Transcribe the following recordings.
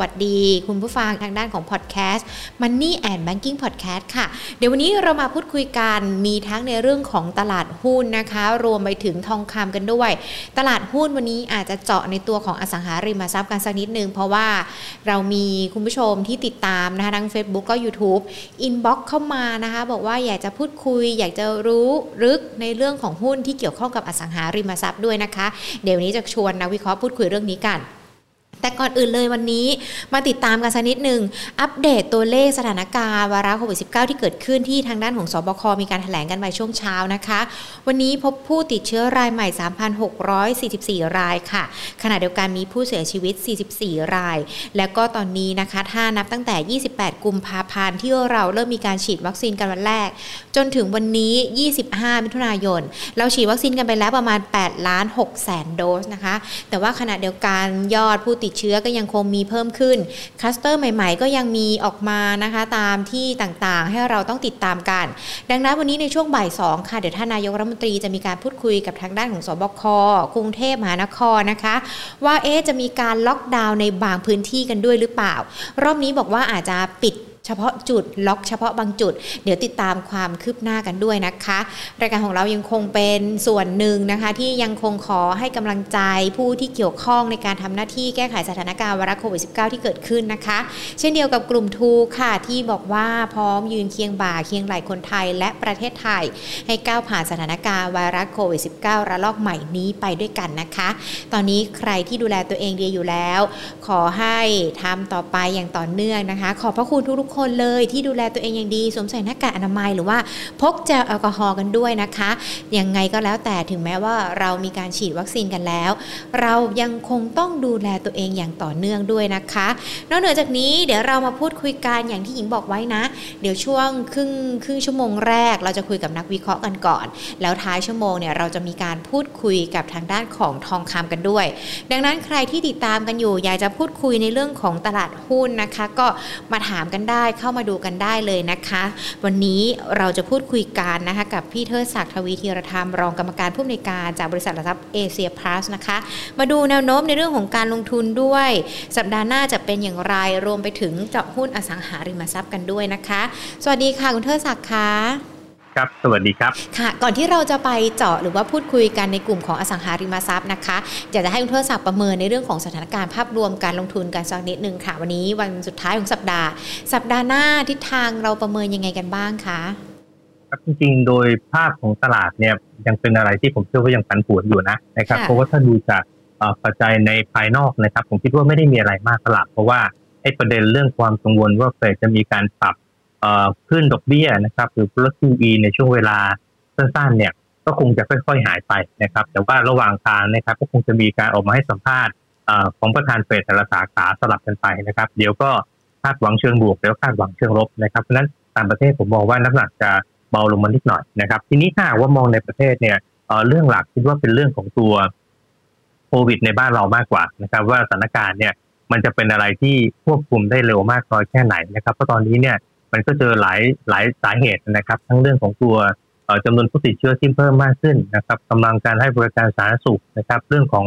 สวัสดี คุณผู้ฟังทางด้านของพอดแคสต์ Money and Banking Podcast ค่ะ เดี๋ยววันนี้เรามาพูดคุยกันมีทั้งในเรื่องของตลาดหุ้นนะคะ รวมไปถึงทองคำกันด้วย ตลาดหุ้นวันนี้อาจจะเจาะในตัวของอสังหาริมทรัพย์กันสักนิดนึง เพราะว่าเรามีคุณผู้ชมที่ติดตามนะคะทั้ง Facebook ก็ YouTube inbox เข้ามานะคะบอกว่าอยากจะพูดคุย อยากจะรู้ลึกในเรื่องของหุ้นที่เกี่ยวข้องกับอสังหาริมทรัพย์ด้วยนะคะ เดี๋ยวนี้จะชวนนักวิเคราะห์พูดคุยเรื่องนี้กัน แต่ก่อนอื่นเลยวันนี้มาติดตามกันสักนิดหนึ่งอัปเดตตัวเลขสถานการณ์วาระโควิด -19 ที่เกิดขึ้นที่ทางด้านของสบค มีการแถลงกันไปช่วงเช้านะคะ วันนี้พบผู้ติดเชื้อรายใหม่ 3,644 รายค่ะ ขณะเดียวกันมีผู้เสียชีวิต 44 ราย แล้วก็ตอนนี้นะคะถ้านับตั้งแต่ 28 กุมภาพันธ์ที่เราเริ่มมีการฉีดวัคซีนกันวันแรก จนถึงวันนี้ 25 มิถุนายน เราฉีดวัคซีนกันไปแล้วประมาณ8ล้าน6แสนโดสนะคะ แต่ว่าขณะเดียวกันยอดผู้ติดติดเชื้อก็ยังคงมีเพิ่มขึ้นคลัสเตอร์ใหม่ๆ ก็ยังมีออกมานะคะตามที่ต่างๆ ให้เราต้องติดตามกัน ดังนั้นวันนี้ในช่วงบ่าย2ค่ะเดี๋ยวท่านนายกรัฐมนตรีจะมีการพูดคุยกับทางด้านของสบคกรุงเทพมหานครนะคะ ว่าเอ๊จะมีการล็อกดาวน์ในบางพื้นที่กันด้วยหรือเปล่า รอบนี้บอกว่าอาจจะปิด เฉพาะจุดล็อกเฉพาะบางจุด เดี๋ยวติดตามความคืบหน้ากันด้วยนะคะ รายการของเรายังคงเป็นส่วนหนึ่งนะคะ ที่ยังคงขอให้กำลังใจผู้ที่เกี่ยวข้องในการทำหน้าที่แก้ไขสถานการณ์วาระโควิด -19 ที่เกิดขึ้นนะคะ เช่นเดียวกับกลุ่มทูค่ะที่บอกว่าพร้อมยืนเคียงบ่าเคียงไหลคนไทยและประเทศไทย ให้ก้าวผ่านสถานการณ์ไวรัสโควิด -19 ระลอกใหม่นี้ไปด้วยกันนะคะ ตอนนี้ใครที่ดูแลตัวเองดีอยู่แล้ว ขอให้ทำต่อไปอย่างต่อเนื่องนะคะ ขอบพระคุณทุกๆคนเลยที่ดูแลตัวเองอย่างดีสวมใส่หน้ากากอนามัยหรือว่าพกเจลแอลกอฮอล์กันด้วยนะคะยังไงก็แล้วแต่ถึงแม้ว่าเรามีการฉีดวัคซีนกันแล้ว เรายังคงต้องดูแลตัวเองอย่างต่อเนื่องด้วยนะคะ นอกเหนือจากนี้เดี๋ยวเรามาพูดคุยกันอย่างที่หญิงบอกไว้นะ เดี๋ยวช่วงครึ่งครึ่งชั่วโมงแรก เราจะคุยกับนักวิเคราะห์กันก่อน แล้วท้ายชั่วโมงเนี่ยเราจะมีการพูดคุยกับทางด้านของทองคำกันด้วย ดังนั้นใครที่ติดตามกันอยู่อยากจะพูดคุยในเรื่องของตลาดหุ้นนะคะ ก็มาถามกันได้เข้ามาดูกันได้เลยนะคะ วันนี้เราจะพูดคุยกันนะคะกับพี่เทิดศักดิ์ทวีธีรธรรมรองกรรมการผู้อำนวยการจากบริษัทหลักทรัพย์เอเชียพลัสนะคะ มาดูแนวโน้มในเรื่องของการลงทุนด้วย สัปดาห์หน้าจะเป็นอย่างไรรวมไปถึงเจาะหุ้นอสังหาริมทรัพย์กันด้วยนะคะ สวัสดีค่ะคุณเทิดศักดิ์ค่ะ ครับ สวัสดีครับ ค่ะ ก่อนที่เราจะไปเจาะหรือว่าพูดคุยกันในกลุ่มของอสังหาริมทรัพย์นะคะอยากจะให้คุณเทิดศักดิ์ประเมินในเรื่องของสถานการณ์ภาพรวมการลงทุนกันสักนิดนึงค่ะ วันนี้วันสุดท้ายของสัปดาห์ สัปดาห์หน้าทิศทางเราประเมินยังไงกันบ้างคะครับจริงๆ โดยภาพของตลาดเนี่ยยังเป็นอะไรที่ผมเชื่อว่ายังผันผวนอยู่นะนะครับ เพราะว่าถ้าดูจากปัจจัยในภายนอกนะครับ ผมคิดว่าไม่ได้มีอะไรมากตลาดเพราะว่าไอ้ประเด็นเรื่องความกังวลว่าเฟดจะมีการปรับ ขึ้นดอกเบี้ยนะครับหรือ plus QE ในช่วงเวลาสั้นๆเนี่ยก็คงจะค่อยๆหายไปนะครับ แต่ว่าระหว่างทางนะครับก็คงจะมีการออกมาให้สัมภาษณ์ของประธานเฟดแต่ละสาขาสลับกันไปนะครับ เดี๋ยวก็คาดหวังเชิงบวกเดี๋ยวคาดหวังเชิงลบนะครับเพราะฉะนั้นต่างประเทศผมมองว่าน้ำหนักจะเบาลงมานิดหน่อยนะครับ ทีนี้ถ้าว่ามองในประเทศเนี่ยเรื่องหลักคิดว่าเป็นเรื่องของตัวโควิดในบ้านเรามากกว่านะครับ ว่าสถานการณ์เนี่ยมันจะเป็นอะไรที่ควบคุมได้เร็วมากน้อยแค่ไหนนะครับเพราะตอนนี้เนี่ย มันก็เจอหลายหลายสาเหตุนะครับ ทั้งเรื่องของตัวจำนวนผู้ติดเชื้อที่เพิ่มมากขึ้นนะครับกำลังการให้บริการสาธารณสุขนะครับ เรื่องของ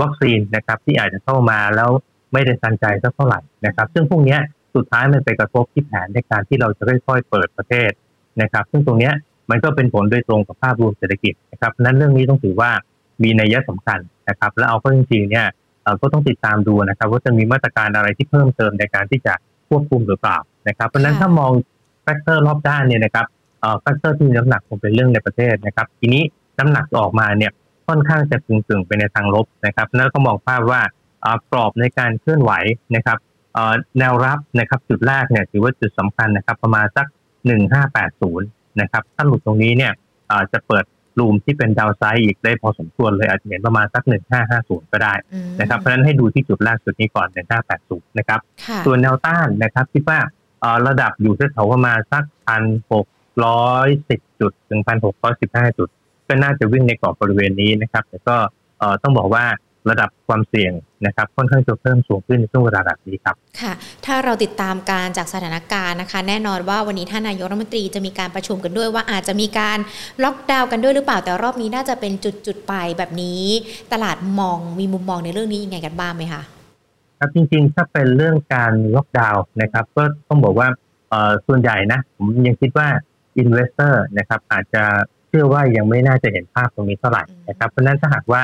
วัคซีนนะครับ ที่อาจจะเข้ามาแล้วไม่ได้ทันใจสักเท่าไหร่นะครับ ซึ่งพวกนี้สุดท้ายมันไปกระทบที่แผนในการที่เราจะค่อยๆเปิดประเทศนะครับ ซึ่งตรงนี้มันก็เป็นผลโดยตรงกับภาพรวมเศรษฐกิจนะครับนั้นเรื่องนี้ต้องถือว่ามีนัยสำคัญนะครับ แล้วเอาเข้าจริงๆเนี่ยก็ต้องติดตามดูนะครับ ว่าจะมีมาตรการอะไรที่เพิ่มเติมในการที่จะ ควบคุมหรือเปล่านะครับ เพราะนั้นถ้ามอง factor รอบด้านเนี่ยนะครับ factor ที่มีน้ำหนักคงเป็นเรื่องในประเทศนะครับ ทีนี้น้ำหนักออกมาเนี่ยค่อนข้างจะตึงๆไปในทางลบนะครับนั่นก็มองภาพว่ากรอบในการเคลื่อนไหวนะครับแนวรับนะครับจุดแรกเนี่ยถือว่าจุดสำคัญนะครับ ประมาณสัก 1580 นะครับถ้าหลุดตรงนี้เนี่ยจะเปิด รูมที่เป็นดาวไซด์อีกได้พอสมควรเลยอาจจะเห็นประมาณสัก 1550 ก็ได้นะครับเพราะฉะนั้นให้ดูที่จุดแรกจุดนี้ก่อน 1580 นะครับส่วนแนวต้านนะครับคิดว่าระดับอยู่ที่แถวประมาณสัก 1,610 จุดถึง1,615 จุด ก็น่าจะวิ่งในกรอบบริเวณนี้นะครับแต่ก็ต้องบอกว่า ระดับความเสี่ยงนะครับค่อนข้างจะเพิ่มสูงขึ้นในช่วงเวลาแบบนี้ครับค่ะ ถ้าเราติดตามการจากสถานการณ์นะคะ แน่นอนว่าวันนี้ท่านนายกรัฐมนตรีจะมีการประชุมกันด้วยว่าอาจจะมีการล็อกดาวน์กันด้วยหรือเปล่าแต่รอบนี้น่าจะเป็นจุดๆไปแบบนี้ ตลาดมองมีมุมมองในเรื่องนี้ยังไงกันบ้างไหมคะครับจริงๆ ถ้าเป็นเรื่องการล็อกดาวน์นะครับ ก็ต้องบอกว่าเอ่อส่วนใหญ่นะผมยังคิดว่า investor นะครับอาจจะเชื่อว่ายังไม่น่าจะเห็นภาพตรงนี้เท่าไหร่นะครับเพราะฉะนั้นถ้าหากว่า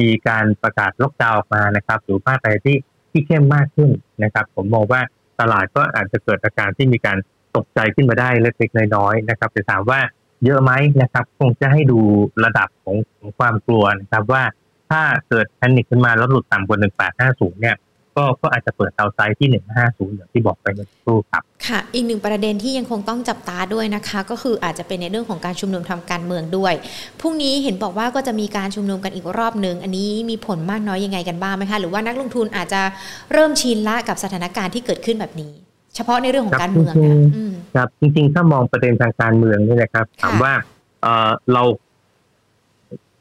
มีการประกาศล็อกดาวน์ออกมานะครับ หรือมาตรการที่ที่เข้มมากขึ้นนะครับ ผมมองว่าตลาดก็อาจจะเกิดอาการที่มีการตกใจขึ้นมาได้เล็กๆน้อยๆนะครับแต่ถามว่าเยอะไหมนะครับ คงจะให้ดูระดับของของความกลัวนะครับว่าถ้าเกิดแพนิคขึ้นมาแล้วหลุดต่ำกว่า 1850 เนี่ย ก็ก็อาจจะเปิดเอาไซด์ที่150 อย่างที่บอกไปเมื่อสักครู่ครับ ค่ะ อีกหนึ่งประเด็นที่ยังคงต้องจับตาด้วยนะคะ ก็คืออาจจะเป็นในเรื่องของการชุมนุมทางการเมืองด้วยพรุ่งนี้เห็นบอกว่าก็จะมีการชุมนุมกันอีกรอบหนึ่งอันนี้มีผลมากน้อยยังไงกันบ้างไหมคะหรือว่านักลงทุนอาจจะเริ่มชินละกับสถานการณ์ที่เกิดขึ้นแบบนี้ เฉพาะในเรื่องของการเมืองนะอืมครับจริงๆถ้ามองประเด็นทางการเมืองนี่นะครับ ถามว่าเออเรา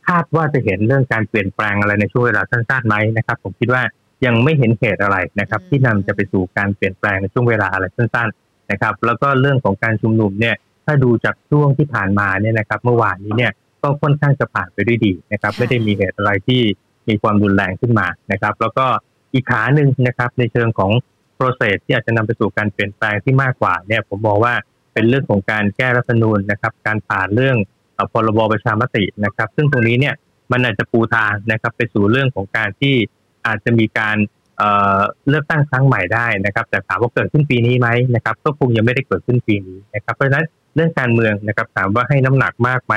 คาดว่าจะเห็นเรื่องการเปลี่ยนแปลงอะไรในช่วงเวลาสั้นๆไหมนะครับ ผมคิดว่า ยังไม่เห็นเหตุอะไรนะครับ ที่นำจะไปสู่การเปลี่ยนแปลงในช่วงเวลาอะไรสั้นๆนะครับ แล้วก็เรื่องของการชุมนุมเนี่ยถ้าดูจากช่วงที่ผ่านมาเนี่ยนะครับ เมื่อวานนี้เนี่ยก็ค่อนข้างจะผ่านไปด้วยดีนะครับ ไม่ได้มีเหตุอะไรที่มีความรุนแรงขึ้นมานะครับ แล้วก็อีกขาหนึ่งนะครับ ในเชิงของ process ที่อาจจะนำไปสู่การเปลี่ยนแปลงที่มากกว่าเนี่ยผมมองว่าเป็นเรื่องของการแก้รัฐธรรมนูญนะครับ การผ่านเรื่องเอ่อพรบประชามตินะครับ ซึ่งตรงนี้เนี่ยมันอาจจะปูทางนะครับ ไปสู่เรื่องของการที่ อาจจะมีการเเลือกตั้งครั้งใหม่ได้นะครับ แต่ถามว่าเกิดขึ้นปีนี้ไหมนะครับก็คงยังไม่ได้เกิดขึ้นปีนี้นะครับเพราะฉะนั้นเรื่องการเมืองนะครับถามว่าให้น้ำหนักมากไหม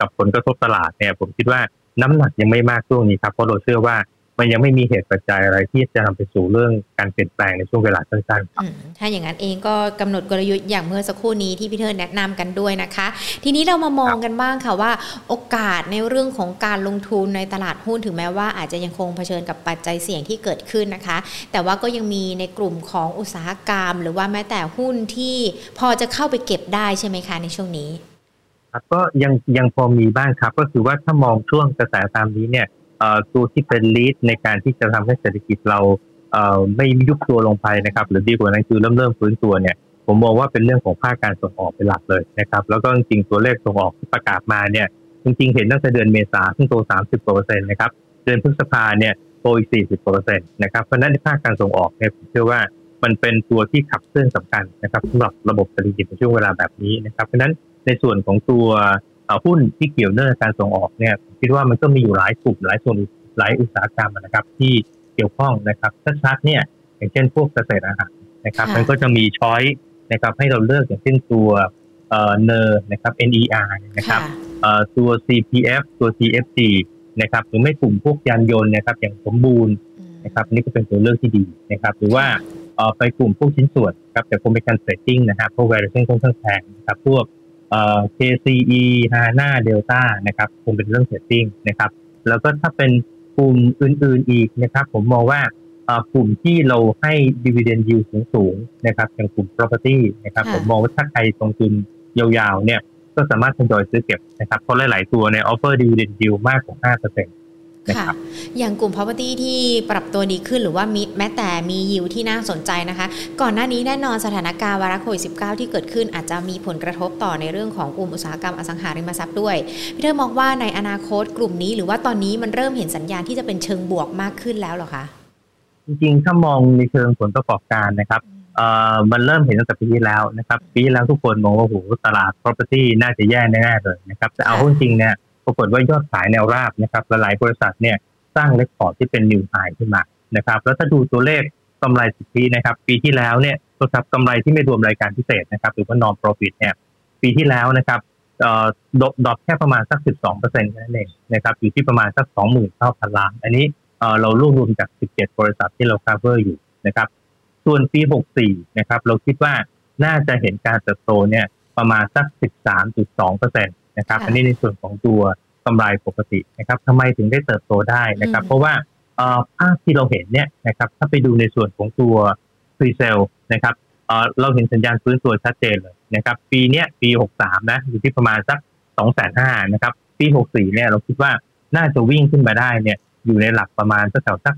กับผลกระทบตลาดเนี่ยผมคิดว่าน้ำหนักยังไม่มากช่วงนี้ครับเพราะเราเชื่อว่า มันยังไม่มีเหตุปัจจัยอะไรที่จะนำไปสู่เรื่องการเปลี่ยนแปลงในช่วงเวลาสั้นๆครับอืมถ้าอย่างนั้นเองก็กำหนดกลยุทธ์อย่างเมื่อสักครู่นี้ที่พี่เทิร์นแนะนำกันด้วยนะคะ ทีนี้เรามามองกันบ้างค่ะว่า โอกาสในเรื่องของการลงทุนในตลาดหุ้นถึงแม้ว่าอาจจะยังคงเผชิญกับปัจจัยเสี่ยงที่เกิดขึ้นนะคะ แต่ว่าก็ยังมีในกลุ่มของอุตสาหกรรม หรือว่าแม้แต่หุ้นที่พอจะเข้าไปเก็บได้ใช่ไหมคะในช่วงนี้ครับก็ยังยังพอมีบ้างครับ ก็คือว่าถ้ามองช่วงกระแสตามนี้เนี่ยเอ่อ ตัวที่เป็นลีดในการที่จะทำให้เศรษฐกิจเราเอ่อไม่ยุบตัวลงไปนะครับ หรือดีกว่านั้นคือเริ่มเริ่มฟื้นตัวเนี่ยผมมองว่าเป็นเรื่องของภาคการส่งออกเป็นหลักเลยนะครับ แล้วก็จริงๆตัวเลขส่งออกที่ประกาศมาเนี่ยจริงๆ เห็นตั้งแต่เดือนเมษาซึ่งโต 30กว่าเปอร์เซ็นต์นะครับ เดือนพฤษภาเนี่ยโตอีก 40กว่าเปอร์เซ็นต์นะครับ เพราะนั้นในภาคการส่งออกเนี่ยผมเชื่อว่ามันเป็นตัวที่ขับเคลื่อนสำคัญนะครับสำหรับระบบเศรษฐกิจในช่วงเวลาแบบนี้นะครับ เพราะนั้นในส่วนของตัว หุ้นที่เกี่ยวเนื่องกับการส่งออกเนี่ยผมคิดว่ามันก็มีอยู่หลายกลุ่มหลายส่วนหลายอุตสาหกรรมนะครับที่เกี่ยวข้องนะครับชัดๆเนี่ยอย่างเช่นพวกเกษตรอาหารนะครับค่ะมันก็จะมีช้อยนะครับให้เราเลือกอย่างเช่นตัวเอ่อเนอร์นะครับ NER นะครับค่ะเอ่อตัว CPF ตัว CFG นะครับหรือไม่กลุ่มพวกยานยนต์นะครับ อย่างสมบูรณ์อืมนะครับอันนี่ก็เป็นตัวเลือกที่ดีนะครับ หรือว่าเอ่อไปกลุ่มพวกชิ้นส่วนครับแต่คงเป็นการ trading นะครับพวก valuation ค่อนข้างแพงนะครับพวก เอ่อ KCE HANA Delta นะครับคงเป็นเรื่อง trading นะครับ แล้วก็ถ้าเป็นกลุ่มอื่นๆอีกนะครับ ผมมองว่าเอ่อกลุ่มที่เราให้ dividend yield สูงๆนะครับอย่างกลุ่ม property นะครับค่ะผมมองว่าถ้าใครลงทุนยาวๆเนี่ยก็สามารถทยอยซื้อเก็บนะครับเพราะหลายๆตัวเนี่ย offer dividend yield มากกว่า5%นะ คค่ะรับอย่างกลุ่ม property ที่ปรับตัวดีขึ้นหรือว่ามีแม้แต่มียิวที่น่าสนใจนะคะ ก่อนหน้านี้แน่นอนสถานการณ์วาระโควิด19 ที่เกิดขึ้นอาจจะมีผลกระทบต่อในเรื่องของกลุ่มอุตสาหกรรมอสังหาริมทรัพย์ด้วย พี่เธอมองว่าในอนาคตกลุ่มนี้หรือว่าตอนนี้มันเริ่มเห็นสัญญาณที่จะเป็นเชิงบวกมากขึ้นแล้วเหรอคะ จริงๆ ถ้ามองในเชิงผลประกอบการนะครับเอ่อมันเริ่มเห็นตั้งแต่ปีที่แล้วนะครับ ปีที่แล้วทุกคนมองว่าโอ้โหตลาด property น่าจะแย่แน่ๆเลยนะครับ แต่เอาค่ะเข้าจริงเนี่ย ปรากฏว่ายอดขายแนวราบนะครับหลายบริษัทเนี่ยสร้าง record ที่เป็น new high ขึ้นมานะครับ แล้วถ้าดูตัวเลขกำไรสุทธินะครับ ปีที่แล้วเนี่ยตัวครับกำไรที่ไม่รวมรายการพิเศษนะครับ หรือว่า norm profit เนี่ยปีที่แล้วนะครับเอ่อ drop drop แค่ประมาณสัก 12เปอร์เซ็นต์แค่นั้นเองนะครับอยู่ที่ประมาณสัก20,000 ล้าน อันนี้เอ่อเรารวบรวมจาก 17 บริษัทที่เรา cover อยู่นะครับ ส่วนปี 64 นะครับ เราคิดว่าน่าจะเห็นการเติบโตเนี่ยประมาณสัก 13.2เปอร์เซ็นต์ นะครับค่ะอันนี้ในส่วนของตัวกำไรปกตินะครับทำไมถึงได้เติบโตได้นะครับอืมเพราะว่าเอ่อภาพที่เราเห็นเนี่ยนะครับ ถ้าไปดูในส่วนของตัว pre sale นะครับเอ่อเราเห็นสัญญาณฟื้นตัวชัดเจนเลยนะครับ ปีเนี้ยปี 63 นะอยู่ที่ประมาณสัก2,500นะครับ ปี 64 เนี่ยเราคิดว่าน่าจะวิ่งขึ้นมาได้เนี่ยอยู่ในหลักประมาณสักแถวสัก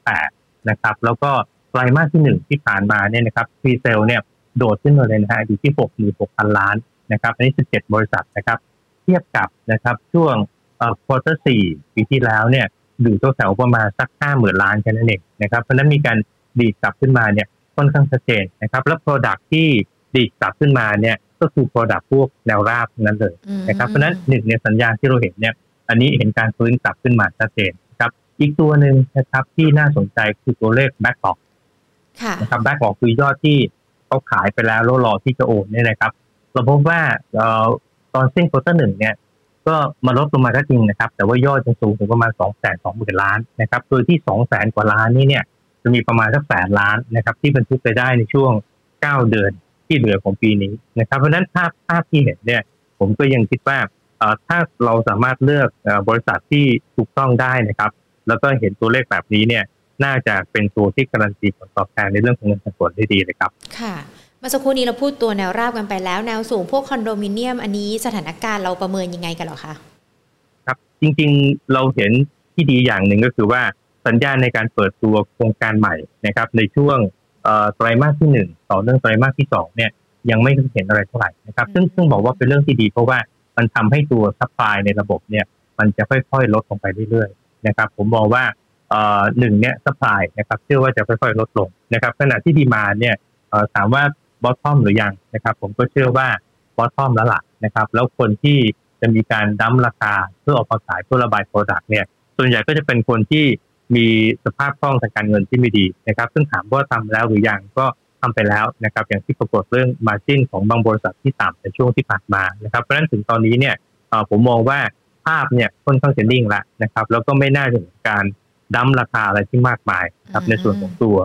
2,800นะครับ แล้วก็ไตรมาสที่หนึ่งที่ผ่านมาเนี่ยนะครับ pre sale เนี่ยโดดขึ้นมาเลยนะฮะอยู่ที่ 66,000 ล้าน นะครับอันนี้17 บริษัทนะครับ เทียบกับนะครับช่วงเอ่อ quarter 4ปีที่แล้วเนี่ยอยู่แถวๆประมาณสักห้าหมื่นล้านแค่นั้นเองนะครับเพราะนั้นมีการดีดกลับขึ้นมาเนี่ยค่อนข้างชัดเจนนะครับ แล้ว Product ที่ดีดกลับขึ้นมาเนี่ยก็คือ Product พวกแนวราบนั้นเลยนะครับเพราะนั้นหนึ่งในสัญญาณที่เราเห็นเนี่ยอันนี้เห็นการฟื้นกลับขึ้นมาชัดเจนครับอีกตัวหนึ่งนะครับที่น่าสนใจคือตัวเลข backlog นะครับ backlog คือยอดที่เขาขายไปแล้วแล้วรอที่จะโอนเนี่ยนะครับ เราพบว่าตอนสิ้นควอเตอร์หนึ่งเนี่ย ก็มาลดลงมาก็จริงนะครับ แต่ว่ายอดยังสูงถึงประมาณสองแสนสองหมื่นล้านนะครับ โดยที่สองแสนกว่าล้านนี้เนี่ยจะมีประมาณสักแสนล้านนะครับ ที่บรรทุกไปได้ในช่วงเก้าเดือนที่เหลือของปีนี้นะครับ เพราะนั้นภาพภาพที่เห็นเนี่ย ผมก็ยังคิดว่าถ้าเราสามารถเลือกบริษัทที่ถูกต้องได้นะครับ แล้วก็เห็นตัวเลขแบบนี้เนี่ยน่าจะเป็นตัวที่การันตีผลตอบแทนในเรื่องของเงินปันผลได้ดีเลยครับ ค่ะ เมื่อสักครู่นี้เราพูดตัวแนวราบกันไปแล้ว แนวสูงพวกคอนโดมิเนียม อันนี้สถานการณ์เราประเมินยังไงกันหรอคะครับ จริงๆเราเห็นที่ดีอย่างหนึ่งก็คือว่าสัญญาณในการเปิดตัวโครงการใหม่นะครับ ในช่วงไตรมาสที่หนึ่งต่อเนื่องไตรมาสที่สองเนี่ยยังไม่เห็นอะไรเท่าไหร่นะครับ ซึ่งซึ่งบอกว่าเป็นเรื่องที่ดีเพราะว่ามันทำให้ตัว supply ในระบบเนี่ย มันจะค่อยๆ ลดลงไปเรื่อยๆนะครับ ผมมองว่าหนึ่งเนี่ย supply นะครับเชื่อว่าจะค่อยๆ ลดลงนะครับ ขณะที่ demand เนี่ยถามว่า bottom หรือยังนะครับ ผมก็เชื่อว่า bottom แล้วล่ะนะครับ แล้วคนที่จะมีการ dump ราคาเพื่อออกมาขายเพื่อระบาย product เนี่ย ส่วนใหญ่ก็จะเป็นคนที่มีสภาพคล่องทางการเงินที่ไม่ดีนะครับ ซึ่งถามว่าทำแล้วหรือยังก็ทำไปแล้วนะครับ อย่างที่ปรากฏเรื่องมาจิ้นของบางบริษัทที่ต่ำในช่วงที่ผ่านมานะครับเพราะฉะนั้นถึงตอนนี้เนี่ยผมมองว่าภาพเนี่ยค่อนข้างจะนิ่งล้วนะครับ แล้วก็ไม่น่าจะมีการดั้มราคาอะไรที่มากมายครับในส่วนของตัว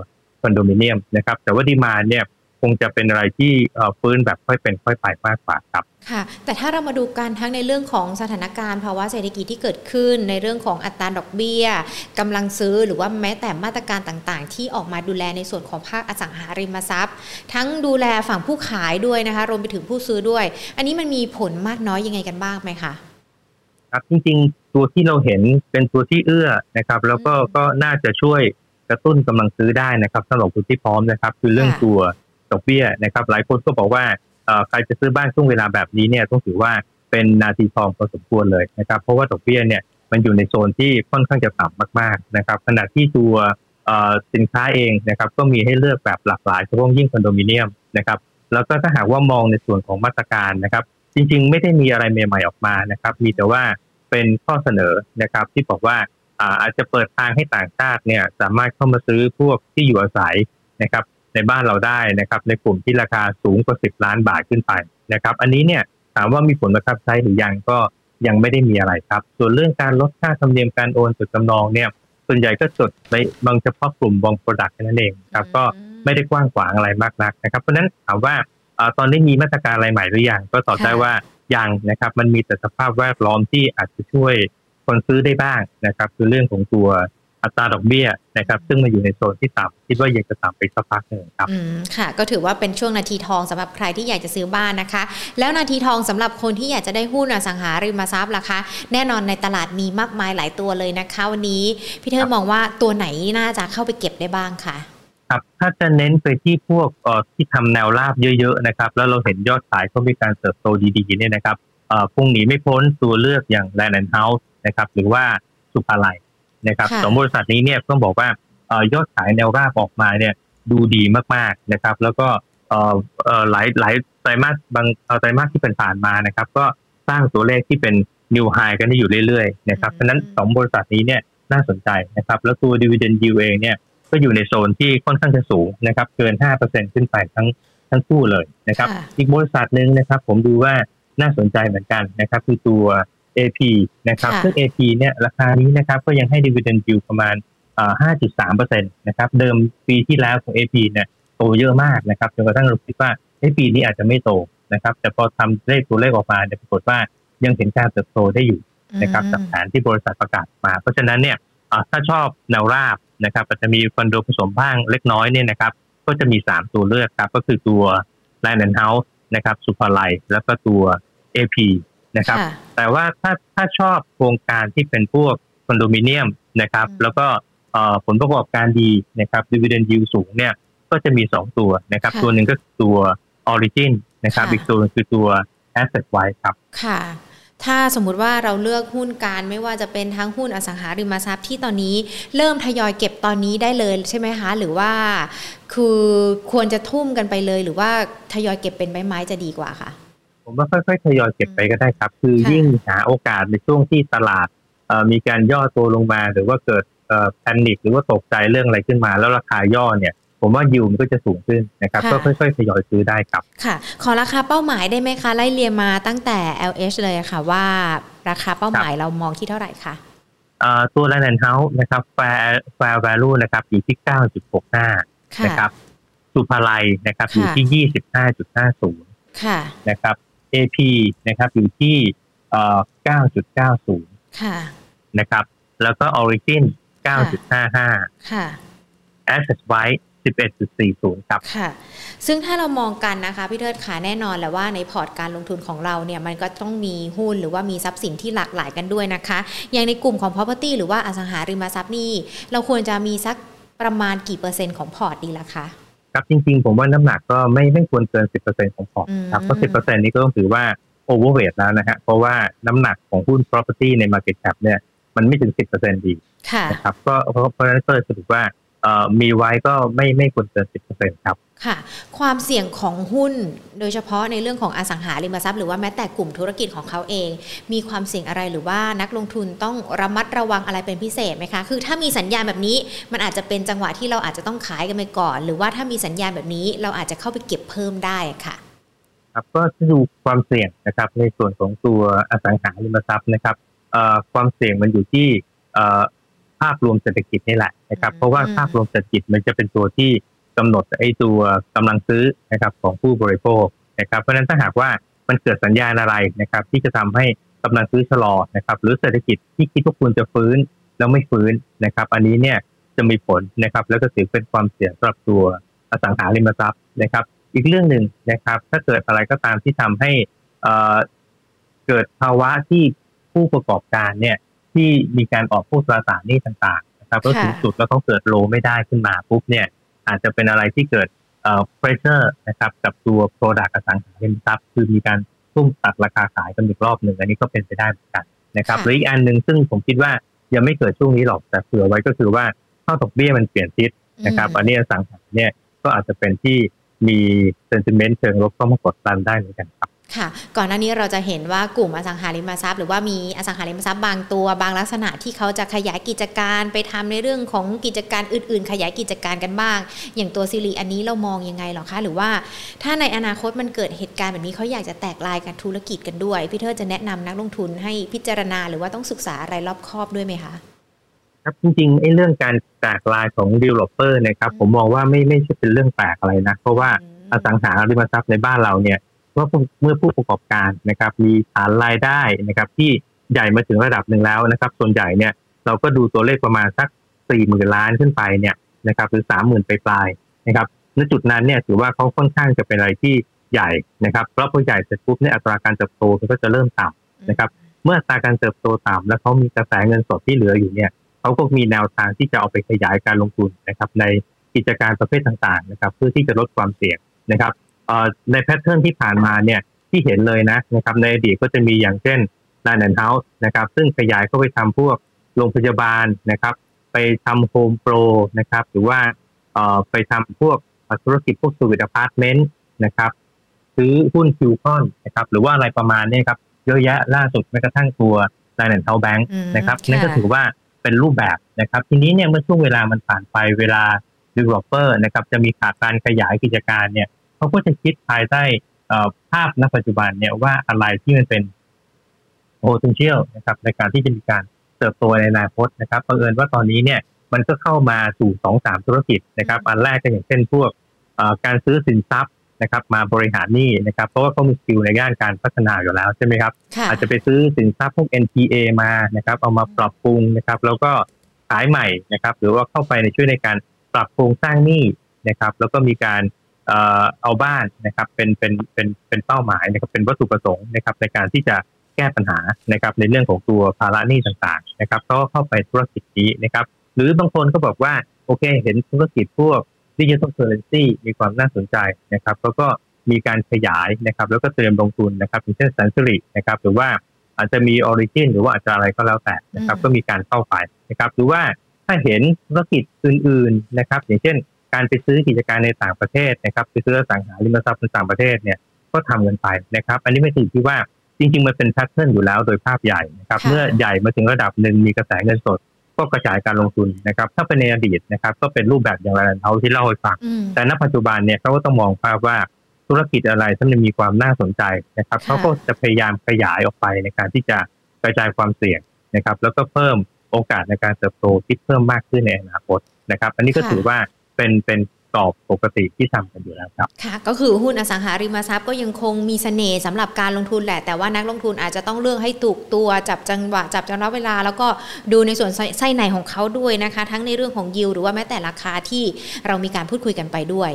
คอนโดมิเนียมนะครับ แต่ว่าดีมาเนี่ย งจะเป็นอะไรที่ฟื้นแบบค่อยเป็นค่อยไปมากกว่าครับค่ะ แต่ถ้าเรามาดูกันทั้งในเรื่องของสถานการณ์ภาวะเศรษฐกิจที่เกิดขึ้นในเรื่องของอัตราดอกเบี้ยกำลังซื้อหรือว่าแม้แต่มาตรการต่างๆ ที่ออกมาดูแลในส่วนของภาคอสังหาริมทรัพย์ ทั้งดูแลฝั่งผู้ขายด้วยนะคะรวมไปถึงผู้ซื้อด้วย อันนี้มันมีผลมากน้อยยังไงกันบ้างไหมคะครับจริงๆ ตัวที่เราเห็นเป็นตัวที่เอื้อนะครับ แล้วก็ก็น่าจะช่วยกระตุ้นกำลังซื้อได้นะครับสำหรับคนที่พร้อมนะครับ คือเรื่องตัว ดอกเบี้ยนะครับ หลายคนก็บอกว่าใครจะซื้อบ้านช่วงเวลาแบบนี้เนี่ยต้องถือว่าเป็นนาทีทองพอสมควรเลยนะครับ เพราะว่าดอกเบี้ยเนี่ยมันอยู่ในโซนที่ค่อนข้างจะต่ำมากๆนะครับ ขณะที่ตัวสินค้าเองนะครับ ก็มีให้เลือกแบบหลากหลายเฉพาะยิ่งคอนโดมิเนียมนะครับ แล้วก็ถ้าหากว่ามองในส่วนของมาตรการนะครับ จริงๆ ไม่ได้มีอะไรใหม่ๆออกมานะครับ มีแต่ว่าเป็นข้อเสนอนะครับที่บอกว่าอาจจะเปิดทางให้ต่างชาติเนี่ยสามารถเข้ามาซื้อพวกที่อยู่อาศัยนะครับ ในบ้านเราได้นะครับ ในกลุ่มที่ราคาสูงกว่า10ล้านบาทขึ้นไปนะครับ อันนี้เนี่ยถามว่ามีผลบังคับใช้หรือยังก็ยังไม่ได้มีอะไรครับ ส่วนเรื่องการลดค่าธรรมเนียมการโอนจดจำนองเนี่ย ส่วนใหญ่ก็จดในบางเฉพาะกลุ่มบาง product นั่นเองครับ ก็ไม่ได้กว้างขวางอะไรมากนักนะครับ เพราะฉะนั้นถามว่าตอนนี้มีมาตรการอะไรใหม่หรือยังก็ตอบได้ว่ายังนะครับ มันมีแต่สภาพแวดล้อมที่อาจจะช่วยคนซื้อได้บ้างนะครับ คือเรื่องของตัว อัตราดอกเบี้ยนะครับ ซึ่งมาอยู่ในโซนที่ต่ำคิดว่ายังจะต่ำไปสักพักหนึ่งครับอืมค่ะ ก็ถือว่าเป็นช่วงนาทีทองสำหรับใครที่อยากจะซื้อบ้านนะคะ แล้วนาทีทองสำหรับคนที่อยากจะได้หุ้นอสังหาริมทรัพย์ล่ะคะ แน่นอนในตลาดมีมากมายหลายตัวเลยนะคะ วันนี้พี่เธอมองว่าตัวไหนน่าจะเข้าไปเก็บได้บ้างคะครับถ้าจะเน้นไปที่พวกเอ่อที่ทำแนวราบเยอะๆนะครับ แล้วเราเห็นยอดขายเขามีการเติบโตดีๆเนี่ยนะครับเอ่อพุ่งหนีไม่พ้นตัวเลือกอย่าง Land and House นะครับ หรือว่าสุภาลัย นะครับสองบริษัทนี้เนี่ยต้องบอกว่ายอดขายแนวราบออกมาเนี่ยดูดีมากๆนะครับ แล้วก็หลายหลายไตรมาสบางไตรมาสที่เป็นผ่านมานะครับ ก็สร้างตัวเลขที่เป็นนิวไฮกันได้อยู่เรื่อยๆนะครับเพราะนั้นสองบริษัทนี้เนี่ยน่าสนใจนะครับ แล้วตัวดีเวเดนยิวเองเนี่ยก็อยู่ในโซนที่ค่อนข้างจะสูงนะครับเกิน 5%ขึ้นไปทั้งทั้งคู่เลยนะครับ อีกบริษัทหนึ่งนะครับ ผมดูว่าน่าสนใจเหมือนกันนะครับ คือตัว AP นะครับซึ่ง AP เนี่ยราคานี้นะครับก็ยังให้ dividend yield ประมาณ 5.3%นะครับเดิมปีที่แล้วของ AP เนี่ยโตเยอะมากนะครับจนกระทั่งเราคิดว่าในปีนี้อาจจะไม่โตนะครับ แต่พอทำเลขตัวเลขออกมาเนี่ยปรากฏว่ายังเห็นการเติบโตได้อยู่นะครับจากแผนที่บริษัทประกาศมา เพราะฉะนั้นเนี่ยถ้าชอบแนวราบนะครับอาจจะมีคอนโดผสมบ้างเล็กน้อยเนี่ยนะครับ ก็จะมี 3 ตัวเลือกครับ ก็คือตัว Land and House นะครับสุภาลัยแล้วก็ตัว AP นะครับ แต่ว่าถ้าถ้าชอบโครงการที่เป็นพวกคอนโดมิเนียมนะครับ แล้วก็ผลประกอบการดีนะครับดีเวเดนยิวสูงเนี่ยก็จะมี 2 ตัวนะครับ ตัวหนึ่งก็ตัว Origin นะครับอีกตัวนึงคือตัว Asset Wise ครับค่ะ ถ้าสมมุติว่าเราเลือกหุ้นการไม่ว่าจะเป็นทั้งหุ้นอสังหาริมทรัพย์ที่ตอนนี้ เริ่มทยอยเก็บตอนนี้ได้เลยใช่ไหมคะ หรือว่าคือควรจะทุ่มกันไปเลย หรือว่าทยอยเก็บเป็นใบไม้จะดีกว่าคะ ผมว่าค่อยๆทยอยเก็บไปก็ได้ครับ คือยิ่งหาโอกาสในช่วงที่ตลาดมีการย่อตัวลงมา หรือว่าเกิดแพนิคหรือว่าตกใจเรื่องอะไรขึ้นมา แล้วราคาย่อเนี่ย ผมว่ายิวมันก็จะสูงขึ้นนะครับ ก็ค่อยๆทยอยซื้อได้ครับ ค่ะ ขอราคาเป้าหมายได้ไหมคะ ไล่เรียงมาตั้งแต่ LH เลยค่ะว่าราคาเป้าหมายเรามองที่เท่าไหร่คะตัว Land and Houses นะครับ fair fair value นะครับอยู่ที่ 9.65 นะครับศุภาลัยนะครับอยู่ที่ 25.50 ค่ะนะครับ AP นะครับอยู่ที่9.90ค่ะนะครับ แล้วก็ Origin 9.55 ค่ะ AssetWise 11.40 ครับ ค่ะ ซึ่งถ้าเรามองกันนะคะพี่เทิดขาแน่นอนแหละว่าในพอร์ตการลงทุนของเราเนี่ยมันก็ต้องมีหุ้นหรือว่ามีทรัพย์สินที่หลากหลายกันด้วยนะคะ อย่างในกลุ่มของ property หรือว่าอสังหาริมทรัพย์นี่ เราควรจะมีสักประมาณกี่เปอร์เซ็นต์ของพอร์ตดีล่ะคะ ครับจริงๆ ผมว่าน้ำหนักก็ไม่ไม่ควรเกิน10%ของพอร์ตครับเพราะ10%นี้ก็ต้องถือว่า overweight แล้วนะฮะเพราะว่าน้ำหนักของหุ้น property ใน market cap เนี่ยมันไม่ถึง10%ดีนะครับก็เพราะฉะนั้นก็สรุปว่ามีไว้ก็ไม่ไม่ควรเกินสิบเปอร์เซ็นต์ครับ ค่ะความเสี่ยงของหุ้นโดยเฉพาะในเรื่องของอสังหาริมทรัพย์หรือว่าแม้แต่กลุ่มธุรกิจของเขาเอง มีความเสี่ยงอะไรหรือว่านักลงทุนต้องระมัดระวังอะไรเป็นพิเศษไหมคะ คือถ้ามีสัญญาณแบบนี้มันอาจจะเป็นจังหวะที่เราอาจจะต้องขายกันไปก่อน หรือว่าถ้ามีสัญญาณแบบนี้เราอาจจะเข้าไปเก็บเพิ่มได้ค่ะครับก็จะดูความเสี่ยงนะครับในส่วนของตัวอสังหาริมทรัพย์นะครับความเสี่ยงมันอยู่ที่ภาพรวมเศรษฐกิจนี่แหละนะครับเพราะว่าภาพรวมเศรษฐกิจมันจะเป็นตัวที่ กำหนดไอ้ตัวกำลังซื้อนะครับของผู้บริโภคนะครับ เพราะฉะนั้นถ้าหากว่ามันเกิดสัญญาณอะไรนะครับ ที่จะทำให้กำลังซื้อชะลอนะครับ หรือเศรษฐกิจที่คิดว่าคุณจะฟื้นแล้วไม่ฟื้นนะครับ อันนี้เนี่ยจะมีผลนะครับ แล้วก็ถือเป็นความเสี่ยงสำหรับตัวอสังหาริมทรัพย์นะครับ อีกเรื่องหนึ่งนะครับ ถ้าเกิดอะไรก็ตามที่ทำให้เกิดภาวะที่ผู้ประกอบการเนี่ยที่มีการออกผู้ตราสารนี้ต่างๆนะครับก็ถึงจุดแล้วเขาเกิดโลไม่ได้ขึ้นมาปุ๊บเนี่ย อาจจะเป็นอะไรที่เกิดเอ่อ pressure นะครับ กับตัว product อสังหาริมทรัพย์คือมีการทุ่มตัดราคาขายกันอีกรอบหนึ่งอันนี้ก็เป็นไปได้เหมือนกันนะครับหรืออีกอันหนึ่งซึ่งผมคิดว่ายังไม่เกิดช่วงนี้หรอกแต่เผื่อไว้ก็คือว่าถ้าดอกเบี้ยมันเปลี่ยนทิศนะครับ อันนี้อสังหาเนี่ยก็อาจจะเป็นที่มี sentiment เชิงลบเข้ามากดดันได้เหมือนกันครับ ค่ะ ก่อนหน้านี้เราจะเห็นว่ากลุ่มอสังหาริมทรัพย์ หรือว่ามีอสังหาริมทรัพย์บางตัวบางลักษณะที่เขาจะขยายกิจการไปทำในเรื่องของกิจการอื่น ๆ ขยายกิจการกันบ้าง อย่างตัวซิริอันนี้เรามองยังไงหรอคะหรือว่า ถ้าในอนาคตมันเกิดเหตุการณ์แบบนี้เขาอยากจะแตกลายกับธุรกิจกันด้วยพี่เทอจะแนะนำนักลงทุนให้พิจารณาหรือว่าต้องศึกษาอะไรรอบคอบด้วยไหมคะครับจริงๆไอ้เรื่องการแตกลายของ developer นะครับ ผมมองว่าไม่ไม่ใช่เป็นเรื่องแปลกอะไรนะเพราะว่าอสังหาริมทรัพย์ในบ้านเราเนี่ย เมื่อเมื่อผู้ประกอบการนะครับ มีฐานรายได้นะครับ ที่ใหญ่มาถึงระดับหนึ่งแล้วนะครับ ส่วนใหญ่เนี่ยเราก็ดูตัวเลขประมาณสักสี่หมื่นล้านขึ้นไปเนี่ยนะครับ หรือสามหมื่นไปปลายนะครับในจุดนั้นเนี่ยถือว่าเขาค่อนข้างจะเป็นอะไรที่ใหญ่นะครับเพราะพอใหญ่เสร็จปุ๊บเนี่ยอัตราการเติบโตมันก็จะเริ่มต่ำนะครับ เมื่ออัตราการเติบโตต่ำแล้วเขามีกระแสเงินสดที่เหลืออยู่เนี่ยเขาก็มีแนวทางที่จะเอาไปขยายการลงทุนนะครับ ในกิจการประเภทต่างๆนะครับ เพื่อที่จะลดความเสี่ยงนะครับ ในแพทเทิร์นที่ผ่านมาเนี่ยที่เห็นเลยนะนะครับในอดีตก็จะมีอย่างเช่นLand and Houses นะครับซึ่งขยายเข้าไปทำพวกโรงพยาบาลนะครับ ไปทำโฮมโปรนะครับ หรือว่าไปทำพวกธุรกิจพวก serviced apartment นะครับ ซื้อหุ้นคิวคอนนะครับ หรือว่าอะไรประมาณนี้ครับ เยอะแยะล่าสุดแม้กระทั่งตัว Land and Houses Bank นะครับนั่นก็ถือว่าเป็นรูปแบบนะครับ ทีนี้เนี่ยเมื่อช่วงเวลามันผ่านไปเวลา developer นะครับ จะมีขาดการขยายกิจการเนี่ย เขาก็จะคิดภายใต้ภาพณปัจจุบันเนี่ยว่าอะไรที่มันเป็น potential นะครับในการที่จะมีการเติบโตในอนาคตนะครับเผอิญว่าตอนนี้เนี่ยมันก็เข้ามาสู่สองสามธุรกิจนะครับ อันแรกก็อย่างเช่นพวกการซื้อสินทรัพย์นะครับ มาบริหารหนี้นะครับ เพราะว่าเขามี skill ในด้านการพัฒนาอยู่แล้วใช่ไหมครับ อาจจะไปซื้อสินทรัพย์พวก NPA มานะครับ เอามาปรับปรุงนะครับ แล้วก็ขายใหม่นะครับ หรือว่าเข้าไปในช่วยในการปรับโครงสร้างหนี้นะครับ แล้วก็มีการ เอาบ้านนะครับเป็นเป็นเป็นเป็นเป้าหมายนะครับเป็นวัตถุประสงค์นะครับในการที่จะแก้ปัญหานะครับในเรื่องของตัวภาระหนี้ต่างๆนะครับก็เข้าไปธุรกิจนี้นะครับหรือบางคนก็บอกว่าโอเค เห็นธุรกิจพวก digital currency มีความน่าสนใจนะครับแล้วก็มีการขยายนะครับแล้วก็เตรียมลงทุนนะครับอย่างเช่นแสนสิรินะครับหรือว่าอาจจะมี Origin หรือว่าอาจจะอะไรก็แล้วแต่นะครับก็มีการเข้าไปนะครับหรือว่าถ้าเห็นธุรกิจอื่นๆนะครับอย่างเช่น การไปซื้อกิจการในต่างประเทศนะครับไปซื้อสังหาริมทรัพย์ในต่างประเทศเนี่ยก็ทำกันไปนะครับ อันนี้ไม่ใช่ที่ว่าจริง ๆ มันเป็นแพทเทิร์นอยู่แล้วโดยภาพใหญ่นะครับเมื่อใหญ่มาถึงระดับหนึ่งมีกระแสเงินสด ก็กระจายการลงทุนนะครับ ถ้าเป็นในอดีตนะครับ ก็เป็นรูปแบบอย่างไรเท่าที่เล่าให้ฟังแต่ณปัจจุบันเนี่ยเขาก็ต้องมองภาพว่าธุรกิจอะไรที่มันมีความน่าสนใจนะครับเขาก็จะพยายามขยายออกไปในการที่จะกระจายความเสี่ยงนะครับ แล้วก็เพิ่มโอกาสในการเติบโตที่เพิ่มมากขึ้นในอนาคตนะครับ อันนี้ก็ถือว่า เป็นเป็นกรอบปกติที่ทำกันอยู่แล้วครับ ค่ะ ก็คือหุ้นอสังหาริมทรัพย์ก็ยังคงมีเสน่ห์สำหรับการลงทุนแหละ แต่ว่านักลงทุนอาจจะต้องเลือกให้ถูกตัวจับจังหวะจับจังหวะเวลา แล้วก็ดูในส่วนไส้ในของเขาด้วยนะคะ ทั้งในเรื่องของยิวหรือว่าแม้แต่ราคาที่เรามีการพูดคุยกันไปด้วย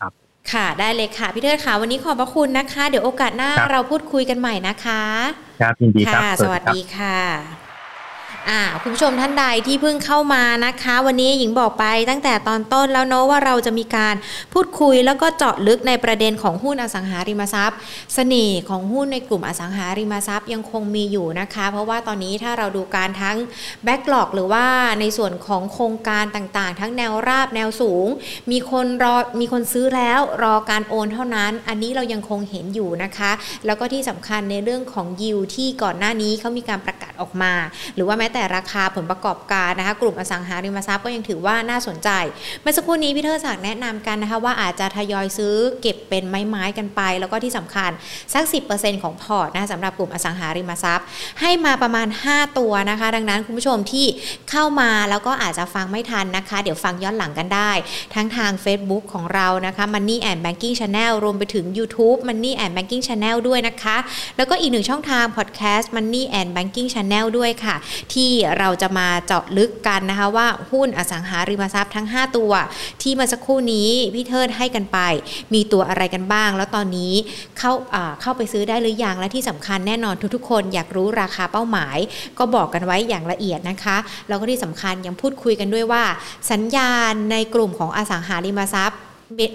ครับค่ะได้เลยค่ะ พี่เทิดค่ะ วันนี้ขอบพระคุณนะคะ เดี๋ยวโอกาสหน้าเราพูดคุยกันใหม่นะคะ ครับยินดีครับค่ะสวัสดีค่ะ อ่าคุณผู้ชมท่านใดที่เพิ่งเข้ามานะคะ วันนี้หญิงบอกไปตั้งแต่ตอนต้นแล้วเนาะว่าเราจะมีการพูดคุยแล้วก็เจาะลึกในประเด็นของหุ้นอสังหาริมทรัพย์เสน่ห์ของหุ้นในกลุ่มอสังหาริมทรัพย์ยังคงมีอยู่นะคะ เพราะว่าตอนนี้ถ้าเราดูการทั้งแบ็กหลอกหรือว่าในส่วนของโครงการต่างๆ ทั้งแนวราบแนวสูง มีคนรอมีคนซื้อแล้วรอการโอนเท่านั้น อันนี้เรายังคงเห็นอยู่นะคะ แล้วก็ที่สำคัญในเรื่องของยิวที่ก่อนหน้านี้เขามีการประกาศออกมา หรือว่าแม้แต่ราคาผลประกอบการนะคะ กลุ่มอสังหาริมทรัพย์ก็ยังถือว่าน่าสนใจ เมื่อสักครู่นี้พี่เทอร์ศักดิ์แนะนำกันนะคะว่าอาจจะทยอยซื้อเก็บเป็นไม้ๆกันไป แล้วก็ที่สำคัญสัก 10%ของพอร์ตนะสำหรับกลุ่มอสังหาริมทรัพย์ ให้มาประมาณ 5 ตัวนะคะ ดังนั้นคุณผู้ชมที่เข้ามาแล้วก็อาจจะฟังไม่ทันนะคะ เดี๋ยวฟังย้อนหลังกันได้ ทั้งทาง Facebook ของเรานะคะ Money and Banking Channel รวมไปถึง YouTube Money and Banking Channel ด้วยนะคะ แล้วก็อีกหนึ่งช่องทาง Podcast Money and Banking Channel ด้วยค่ะที่เราจะมาเจาะลึกกันนะคะว่าหุ้นอสังหาริมทรัพย์ทั้ง 5 ตัว ที่เมื่อสักครู่นี้พี่เทิดให้กันไป มีตัวอะไรกันบ้าง แล้วตอนนี้เข้าเข้าไปซื้อได้หรือยังและที่สำคัญแน่นอนทุกๆ คนอยากรู้ราคาเป้าหมาย ก็บอกกันไว้อย่างละเอียดนะคะแล้วก็ที่สำคัญยังพูดคุยกันด้วยว่า สัญญาณในกลุ่มของอสังหาริมทรัพย์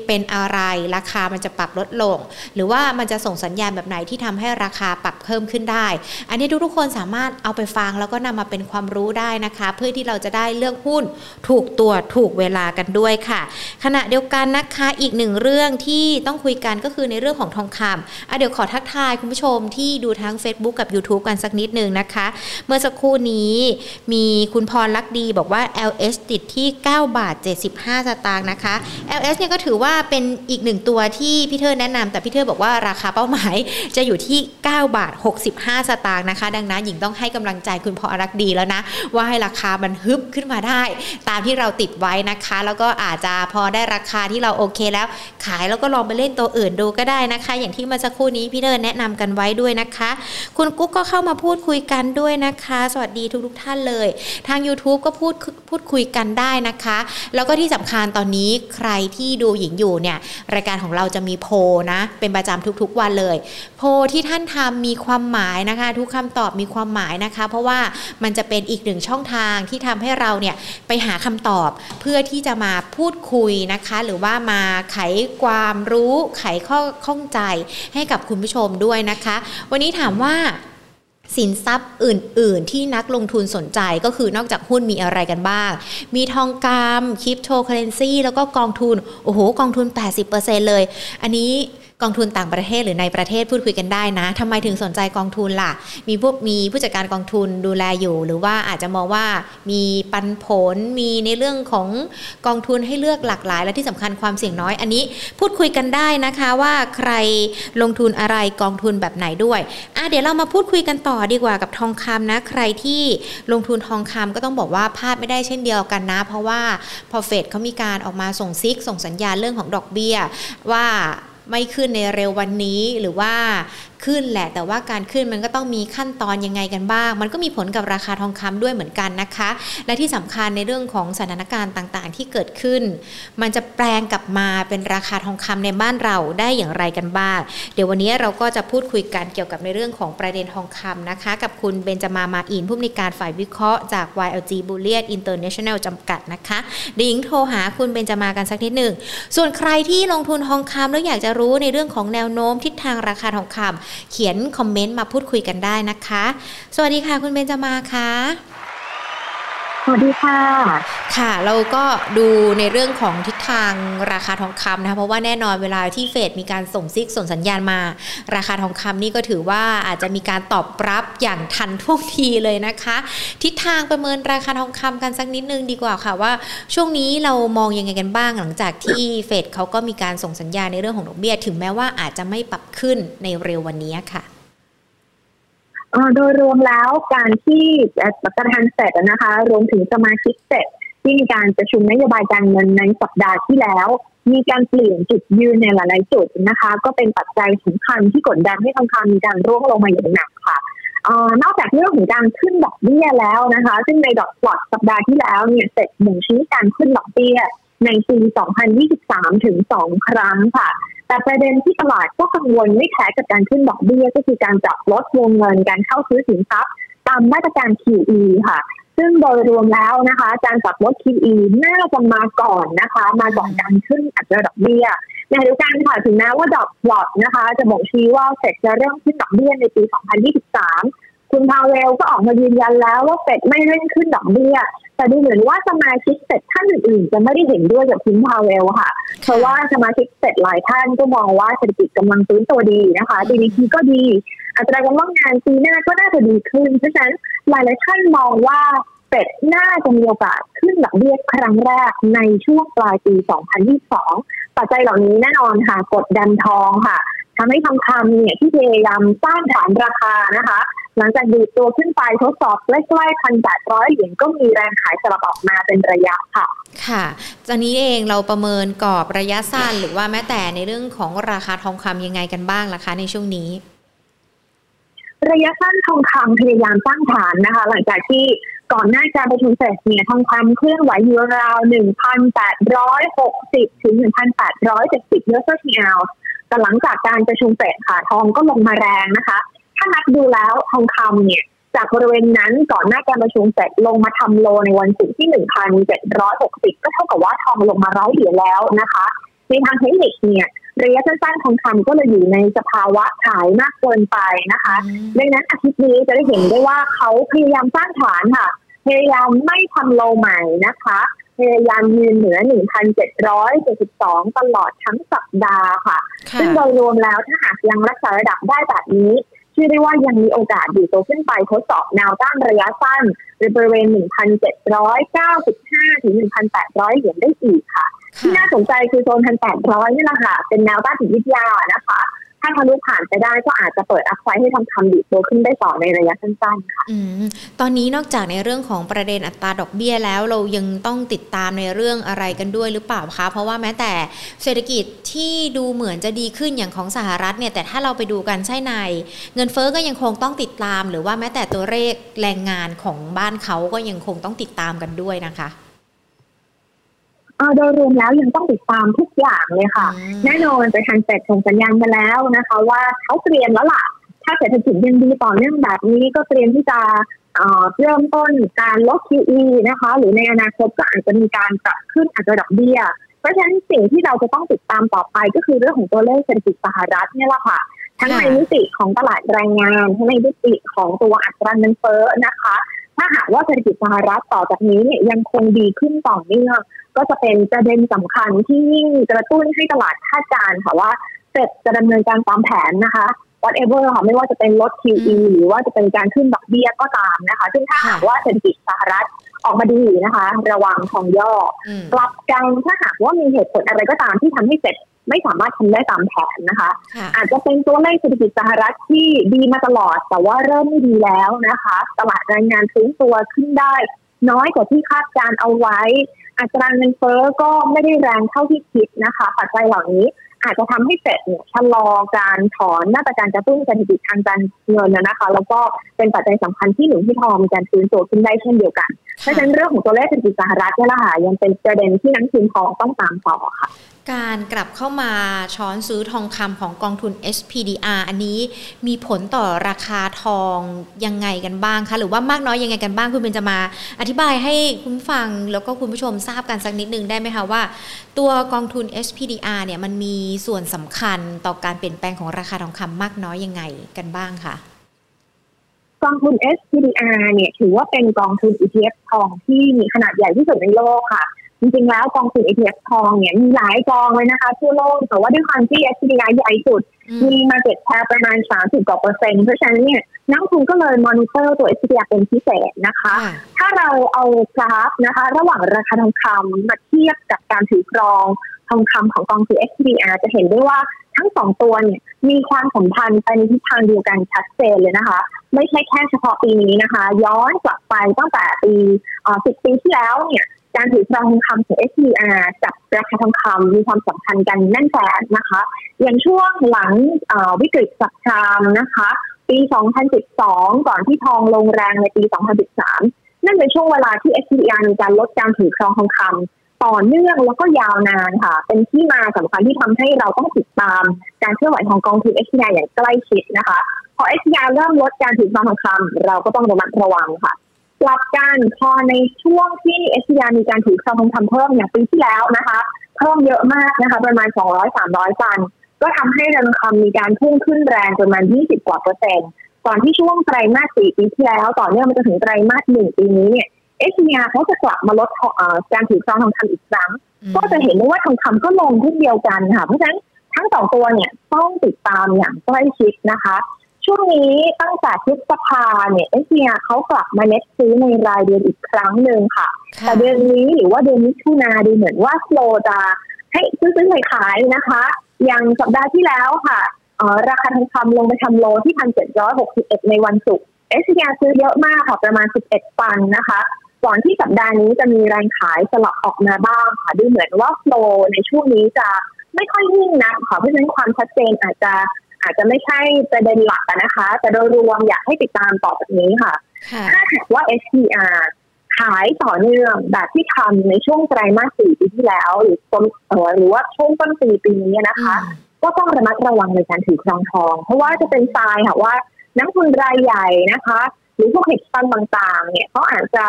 เป็นอะไรราคามันจะปรับลดลง หรือว่ามันจะส่งสัญญาณแบบไหนที่ทำให้ราคาปรับเพิ่มขึ้นได้ อันนี้ทุกๆคนสามารถเอาไปฟังแล้วก็นำมาเป็นความรู้ได้นะคะ เพื่อที่เราจะได้เลือกหุ้นถูกตัวถูกเวลากันด้วยค่ะ ขณะเดียวกันนะคะอีกหนึ่งเรื่องที่ต้องคุยกันก็คือในเรื่องของทองคำอะเดี๋ยวขอทักทายคุณผู้ชมที่ดูทั้ง Facebook กับ YouTube กันสักนิดหนึ่งนะคะ เมื่อสักครู่นี้มีคุณพรลักดีบอกว่า LS ติดที่ 9 บาท 75 สตางค์นะคะ LS เนี่ยก็ถือว่าเป็นอีกหนึ่งตัวที่พี่เทอร์แนะนำแต่พี่เทอร์บอกว่าราคาเป้าหมายจะอยู่ที่ 9 บาท 65 สตางค์นะคะ ดังนั้นหญิงต้องให้กำลังใจคุณพอรักดีแล้วนะ ว่าให้ราคามันฮึบขึ้นมาได้ ตามที่เราติดไว้นะคะ แล้วก็อาจจะพอได้ราคาที่เราโอเคแล้ว ขายแล้วก็ลองไปเล่นตัวอื่นดูก็ได้นะคะ อย่างที่เมื่อสักครู่นี้พี่เทอร์แนะนำกันไว้ด้วยนะคะ คุณกุ๊กก็เข้ามาพูดคุยกันด้วยนะคะ สวัสดีทุกๆท่านเลย ทาง YouTube ก็พูดพูดคุยกันได้นะคะ แล้วก็ที่สำคัญตอนนี้ใครที่ดููหญิงอยู่เนี่ยรายการของเราจะมีโพนะ เป็นประจำทุกๆวันเลย โพที่ท่านทำมีความหมายนะคะ ทุกคำตอบมีความหมายนะคะ เพราะว่ามันจะเป็นอีกหนึ่งช่องทางที่ทำให้เราเนี่ยไปหาคำตอบเพื่อที่จะมาพูดคุยนะคะ หรือว่ามาไขความรู้ไขข้อข้องใจให้กับคุณผู้ชมด้วยนะคะ วันนี้ถามว่า สินทรัพย์อื่น ๆ ที่นักลงทุนสนใจก็คือนอกจากหุ้นมีอะไรกันบ้าง มีทองคำคริปโตเคอเรนซีแล้วก็กองทุน โอ้โห กองทุน 80%เลย อันนี้ กองทุนต่างประเทศหรือในประเทศพูดคุยกันได้นะทำไมถึงสนใจกองทุนล่ะ มีพวกมีผู้จัดการกองทุนดูแลอยู่ หรือว่าอาจจะมองว่ามีปันผลมีในเรื่องของกองทุนให้เลือกหลากหลาย และที่สำคัญความเสี่ยงน้อย อันนี้พูดคุยกันได้นะคะว่าใครลงทุนอะไรกองทุนแบบไหนด้วยอะเดี๋ยวเรามาพูดคุยกันต่อดีกว่ากับทองคำนะ ใครที่ลงทุนทองคำก็ต้องบอกว่าพลาดไม่ได้เช่นเดียวกันนะ เพราะว่าพอเฟดเขามีการออกมาส่งซิกส่งสัญญาณเรื่องของดอกเบี้ยว่า ไม่ขึ้นในเร็ววันนี้ หรือว่า ขึ้นแหละ แต่ว่าการขึ้นมันก็ต้องมีขั้นตอนยังไงกันบ้าง มันก็มีผลกับราคาทองคำด้วยเหมือนกันนะคะ และที่สำคัญในเรื่องของสถานการณ์ต่างๆ ที่เกิดขึ้น มันจะแปลงกลับมาเป็นราคาทองคำในบ้านเราได้อย่างไรกันบ้าง เดี๋ยววันนี้เราก็จะพูดคุยกันเกี่ยวกับในเรื่องของประเด็นทองคำนะคะ กับคุณเบนจามามาอินผู้อำนวยการฝ่ายวิเคราะห์จาก YLG Bullion International จำกัดนะคะดิงโทรหาคุณเบนจามากันสักนิดหนึ่งส่วนใครที่ลงทุนทองคำแล้วอยากจะรู้ในเรื่องของแนวโน้มทิศทางราคาทองคำเขียนคอมเมนต์มาพูดคุยกันได้นะคะ สวัสดีค่ะคุณเบนจามาค่ะ วัสดีค่ะ ค่ะ เราก็ดูในเรื่องของทิศทางราคาทองคำนะคะเพราะว่าแน่นอนเวลาที่เฟดมีการส่งซิกส่งสัญญาณมา ราคาทองคำนี่ก็ถือว่าอาจจะมีการตอบรับอย่างทันท่วงทีเลยนะคะ ทิศทางประเมินราคาทองคำกันสักนิดนึงดีกว่าค่ะว่า ช่วงนี้เรามองยังไงกันบ้างหลังจากที่เฟดเขาก็มีการส่งสัญญาณในเรื่องของดอกเบี้ยถึงแม้ว่าอาจจะไม่ปรับขึ้นในเร็ววันนี้ค่ะ โดยรวมแล้วการที่ประธานเสร็จนะคะ รวมถึงสมาชิกเสร็จที่มีการประชุมนโยบายการเงินในสัปดาห์ที่แล้ว มีการเปลี่ยนจุดยืนในหลาย ๆ จุดนะคะ ก็เป็นปัจจัยสำคัญที่กดดันให้ทองคำมีการร่วงลงมาอย่างหนักค่ะนอกจากเรื่องของการขึ้นดอกเบี้ยแล้วนะคะ ซึ่งในดอกปลอดสัปดาห์ที่แล้วเนี่ยเสร็จหนึ่งชี้การขึ้นดอกเบี้ย ในปี 2023 ถึง 2 ครั้งค่ะ แต่ประเด็นที่ตลาดก็กังวลไม่แพ้กับการขึ้นดอกเบี้ย ก็คือการจับลดวงเงินการเข้าซื้อสินทรัพย์ ตามมาตรการ QE ค่ะ ซึ่งโดยรวมแล้วนะคะ การจับลด QE น่าจะมาก่อนนะคะ มาก่อนการขึ้นอัตราดอกเบี้ยในเดียวกันค่ะถึงแม้ว่าดอกหลอดนะคะ จะบอกชี้ว่าเฟดจะเริ่มขึ้นดอกเบี้ยในปี 2023 พาเวลก็ออกมายืนยันแล้วว่าเฟดไม่เร่งขึ้นดอกเบี้ย แต่ดูเหมือนว่าสมาชิกเสร็จท่านอื่นๆ จะไม่ได้เห็นด้วยกับคุณพาเวลค่ะ เพราะว่าสมาชิกเสร็จหลายท่านก็มองว่าเศรษฐกิจกำลังฟื้นตัวดีนะคะ GDP ก็ดีอัตราการว่างงานปีหน้าก็น่าจะดีขึ้น เพราะฉะนั้นหลายๆท่านมองว่าเฟดน่าจะมีโอกาสขึ้นดอกเบี้ยครั้งแรกในช่วงปลายปี 2022 ปัจจัยเหล่านี้แน่นอนค่ะกดดันทองค่ะทำให้ทองคำเนี่ยที่พยายามสร้างฐานราคานะคะ หลังจากดีตัวขึ้นไปทดสอบใกล้ๆพันแปดร้อยเหรียญก็มีแรงขายสลับออกมาเป็นระยะค่ะ ค่ะตอนนี้เองเราประเมินกรอบระยะสั้นหรือว่าแม้แต่ในเรื่องของราคาทองคำยังไงกันบ้างล่ะคะในช่วงนี้ ระยะสั้นทองคำพยายามสร้างฐานนะคะ หลังจากที่ก่อนหน้าการประชุมเฟดเนี่ยทองคำเคลื่อนไหวอยู่ราวหนึ่งพันแปดร้อยหกสิบถึงหนึ่งพันแปดร้อยเจ็ดสิบเยอะทีเอลแต่หลังจากการประชุมเฟดค่ะทองก็ลงมาแรงนะคะ ถ้านับดูแล้วทองคำเนี่ยจากบริเวณนั้นก่อนหน้าการประชุมเสร็จลงมาทำโลในวันศุกร์ที่ 1,760 ก็เท่ากับว่าทองลงมาร้อยเหรียญแล้วนะคะ ในทางเทคนิคเนี่ยระยะสั้นๆทองคำก็เลยอยู่ในสภาวะขายมากเกินไปนะคะ ดังนั้นอาทิตย์นี้จะได้เห็นได้ว่าเขาพยายามสร้างฐานค่ะ พยายามไม่ทำโลใหม่นะคะ พยายามยืนเหนือ 1,772 ตลอดทั้งสัปดาห์ค่ะ ซึ่งโดยรวมแล้วถ้าหากยังรักษาระดับได้แบบนี้ ชื่อได้ว่ายังมีโอกาสอยู่ตัวขึ้นไปทดสอบแนวต้านระยะสั้นในบริเวณ 1,795 ถึง 1,800 เหรียญได้อีกค่ะ ที่น่าสนใจคือโซน 1,800 นี่แหละค่ะ เป็นแนวต้านจิตวิทยานะคะ ถ้าทะลุผ่านไปได้ก็อาจจะเปิดอัพไซด์ให้ทองคำดีตัวขึ้นได้ต่อในระยะสั้นๆค่ะตอนนี้นอกจากในเรื่องของประเด็นอัตราดอกเบี้ยแล้วเรายังต้องติดตามในเรื่องอะไรกันด้วยหรือเปล่าคะ เพราะว่าแม้แต่เศรษฐกิจที่ดูเหมือนจะดีขึ้นอย่างของสหรัฐเนี่ยแต่ถ้าเราไปดูกันใช่ใน เงินเฟอ้อก็ยังคงต้องติดตาม หรือว่าแม้แต่ตัวเลขแรงงานของบ้านเขาก็ยังคงต้องติดตามกันด้วยนะคะ โดยรวมแล้วยังต้องติดตามทุกอย่างเลยค่ะ แน่นอนไปทางเซ็ตส่งสัญญาณมาแล้วนะคะ ว่าเขาเตรียมแล้วล่ะ ถ้าเศรษฐกิจยังดีต่อเนื่องแบบนี้ก็เตรียมที่จะเริ่มต้นการลด QE นะคะ หรือในอนาคตก็อาจจะมีการปรับขึ้นอัตราดอกเบี้ย เพราะฉะนั้นสิ่งที่เราจะต้องติดตามต่อไปก็คือเรื่องของตัวเลขเศรษฐกิจสหรัฐนี่แหละค่ะ ทั้งในมิติของตลาดแรงงาน ทั้งในมิติของตัวอัตราเงินเฟ้อนะคะ ถ้าหากว่าเศรษฐกิจสหรัฐต่อจากนี้เนี่ยยังคงดีขึ้นต่อเนื่องก็จะเป็นประเด็นสำคัญที่ยิ่งกระตุ้นให้ตลาดคาดการณ์ค่ะว่าเฟดจะดำเนินการตามแผนนะคะ whatever ค่ะไม่ว่าจะเป็นลด QE หรือว่าจะเป็นการขึ้นดอกเบี้ยก็ตามนะคะ ซึ่งถ้าหากว่าเศรษฐกิจสหรัฐออกมาดีนะคะ ระวังทองย่อกลับกันถ้าหากว่ามีเหตุผลอะไรก็ตามที่ทำให้เสร็จไม่สามารถทำได้ตามแผนนะคะ อาจจะเป็นตัวเลขเศรษฐกิจสหรัฐที่ดีมาตลอด แต่ว่าเริ่มไม่ดีแล้วนะคะ ตลาดแรงงานฟื้นตัวขึ้นได้ น้อยกว่าที่คาดการเอาไว้ อัตราเงินเฟ้อก็ไม่ได้แรงเท่าที่คิดนะคะ ปัจจัยเหล่านี้ อาจจะทำให้เฟดเนี่ยชะลอการถอนมาตรการกระตุ้นเศรษฐกิจทางการเงินนะคะ แล้วก็เป็นปัจจัยสำคัญที่หนุนที่ทองมีการฟื้นตัวขึ้นได้เช่นเดียวกัน เพราะฉะนั้นเรื่องของตัวเลขเศรษฐกิจสหรัฐเนี่ยละค่ะยังเป็นประเด็นที่นักทุนทองต้องตามต่อค่ะการกลับเข้ามาช้อนซื้อทองคำของกองทุน SPDR อันนี้มีผลต่อราคาทองยังไงกันบ้างคะ หรือว่ามากน้อยยังไงกันบ้าง คุณเป็นจะมาอธิบายให้คุณฟังแล้วก็คุณผู้ชมทราบกันสักนิดนึงได้ไหมคะว่า ตัวกองทุน SPDR เนี่ยมันมีส่วนสำคัญต่อการเปลี่ยนแปลงของราคาทองคำมากน้อยยังไงกันบ้างคะกองทุน SPDR เนี่ยถือว่าเป็นกองทุน ETF ทองที่มีขนาดใหญ่ที่สุดในโลกค่ะ จริงๆแล้วกองทุน ETF ทองเนี่ยมีหลายกองเลยนะคะ ทั่วโลก แต่ว่าด้วยความที่ SPDR ใหญ่สุด มี market share ประมาณ 30 กว่าเปอร์เซ็นต์เพราะฉะนั้นเนี่ยนักลงทุนก็เลยมอนิเตอร์ตัว SPDR เป็นพิเศษนะคะ ถ้าเราเอากราฟนะคะ ระหว่างราคาทองคำมาเทียบกับการถือครองทองคำของกองทุน SPDR จะเห็นได้ว่าทั้งสองตัวเนี่ยมีความสัมพันธ์ไปในทิศทางเดียวกันชัดเจนเลยนะคะ ไม่ใช่แค่เฉพาะปีนี้นะคะ ย้อนกลับไปตั้งแต่ปีสิบปีที่แล้วเนี่ย การถือครองทองคำของ SPR กับราคาทองคำมีความสัมพันธ์กันแน่นแฟ้นนะคะ อย่างช่วงหลังวิกฤตสับครามนะคะ ปี 2012 ก่อนที่ทองลงแรงในปี 2013 นั่นเป็นช่วงเวลาที่ SPR มีการลดการถือครองทองคำต่อเนื่องแล้วก็ยาวนานค่ะ เป็นที่มาสำคัญที่ทำให้เราต้องติดตาม การเคลื่อนไหวของกองทุนเอชยอย่างใกล้ชิดนะคะ พอเอชยเริ่มลดการถือครองทองคำเราก็ต้องระมัดระวังค่ะ กลับกันพอในช่วงที่เอชยมีการถือครองทองคำเพิ่มอย่างปีที่แล้วนะคะ เพิ่มเยอะมากนะคะ ประมาณ 200-300ตัน ก็ทำให้ราคามีการพุ่งขึ้นแรงประมาณ 20 กว่าเปอร์เซ็นต์ก่อนที่ช่วงไตรมาสสี่ปีที่แล้ว ต่อเนื่องมาจนถึงไตรมาสหนึ่งปีนี้เนี่ยเอชเนียเขาจะกลับมาลดการถือครองทองคำอีกครั้ง ก็จะเห็นได้ว่าทองคำก็ลงที่นเดียวกันค่ะเพราะฉะนั้นทั้งสองตัวเนี่ยต้องติดตามอย่างใกล้ชิดนะคะ ช่วงนี้ตั้งแต่พฤษภาเนี่ยเอชเนียเขากลับมาเน็ตซื้อในรายเดือนอีกครั้งหนึ่งค่ะ แต่เดือนนี้หรือว่าเดือนมิถุนาดูเหมือนว่าโลจะให้ซื้อซื้อขายนะคะ อย่างสัปดาห์ที่แล้วค่ะราคาทองคำลงไปทำโลที่พันเจ็ดร้อยหกสิบเอ็ดในวันศุกร์เอชเนียซื้อเยอะมากค่ะประมาณสิบเอ็ดปันนะคะก่อนที่สัปดาห์นี้จะมีแรงขายสลับออกมาบ้างค่ะดูเหมือนว่าโฟลในช่วงนี้จะไม่ค่อยนิ่งนะค่ะเพราะฉะนั้นความชัดเจนอาจจะ อาจจะไม่ใช่ประเด็นหลักนะคะ แต่โดยรวมอยากให้ติดตามต่อจากนี้ค่ะ ถ้าหากว่า SPDR ขายต่อเนื่องแบบที่ทำในช่วงไตรมาสสี่ปีที่แล้ว หรือต้นหรือว่าช่วงต้นปีปีนี้นะคะ ก็ต้องระมัดระวังในการถือครองทอง เพราะว่าจะเป็นทรายค่ะว่านักลงทุนรายใหญ่นะคะรือพวก hedge fund ต่างๆ เนี่ยเขาอาจจะ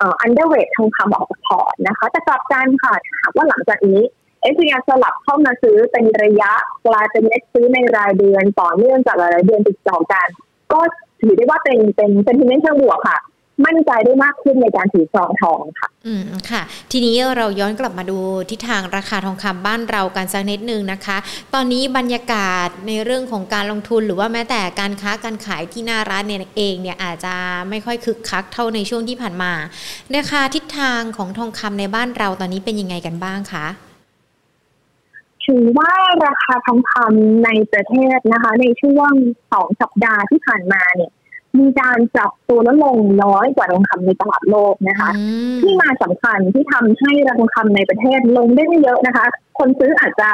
underweight ทองคำออกจากพอร์ตนะคะ แต่กลับกันค่ะถ้าหากว่าหลังจากนี้ เอสยาสลับเข้ามาซื้อเป็นระยะกลายเป็นเน็ตซื้อในรายเดือนต่อเนื่องจากหลายเดือนติดต่อกัน ก็ถือได้ว่าเป็นเป็นเป็นที่เชิงบวกค่ะ มั่นใจได้มากขึ้นในการถือครองทองค่ะ อืมค่ะ ทีนี้เราย้อนกลับมาดูทิศทางราคาทองคำบ้านเรากันสักนิดนึงนะคะ ตอนนี้บรรยากาศในเรื่องของการลงทุนหรือว่าแม้แต่การค้าการขายที่หน้าร้านเนี่ยเองเนี่ยอาจจะไม่ค่อยคึกคักเท่าในช่วงที่ผ่านมานะคะทิศทางของทองคำในบ้านเราตอนนี้เป็นยังไงกันบ้างคะ ถือว่าราคาทองคำในประเทศนะคะ ในช่วงสองสัปดาห์ที่ผ่านมาเนี่ย มีการปรับตัวลดลงน้อยกว่าทองคำในตลาดโลกนะคะ ที่มาสำคัญที่ทำให้ราคาทองคำในประเทศลงได้ไม่เยอะนะคะ คนซื้ออาจจะ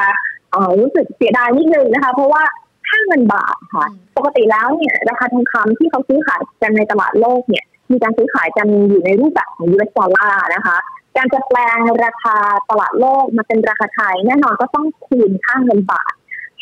รู้สึกเสียดายนิดนึงนะคะ เพราะว่าค่าเงินบาทค่ะ ปกติแล้วเนี่ย ราคาทองคำที่เขาซื้อขายกันในตลาดโลกเนี่ย มีการซื้อขายกันอยู่ในรูปแบบของ US ดอลลาร์นะคะ การจะแปลงราคาตลาดโลกมาเป็นราคาไทย แน่นอนก็ต้องคืนค่าเงินบาท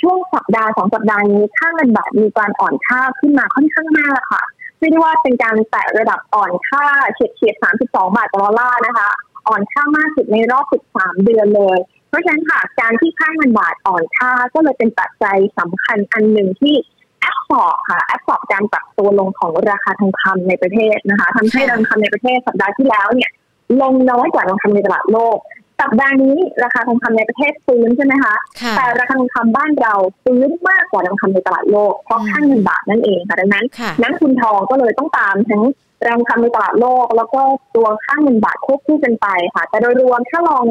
ช่วงสัปดาห์สองสัปดาห์นี้ค่าเงินบาทมีการอ่อนค่าขึ้นมาค่อนข้างมากค่ะเรียกว่าเป็นการแตะระดับอ่อนค่าเฉียดเฉียด32 บาทต่อดอลลาร์นะคะ อ่อนค่ามากสุดในรอบ 13 เดือนเลย เพราะฉะนั้นค่ะการที่ค่าเงินบาทอ่อนค่าก็เลยเป็นปัจจัยสำคัญอันหนึ่งที่ absorb ค่ะ absorb การปรับตัวลงของราคาทองคำในประเทศนะคะทำให้ราคาทองคำในประเทศสัปดาห์ที่แล้วเนี่ย ลงน้อยกว่าทองคำในตลาดโลก สัปดาห์นี้ราคาทองคำในประเทศฟื้นใช่ไหมคะแต่ราคาทองคำบ้านเราฟื้นมากกว่าทองคำในตลาดโลกเพราะค่าเงินบาทนั่นเองค่ะดังนั้นนักลงทุนทองก็เลยต้องตามทั้งทองคำในตลาดโลก แล้วก็ตัวค่าเงินบาทควบคู่กันไปค่ะ แต่โดยรวมถ้าลอง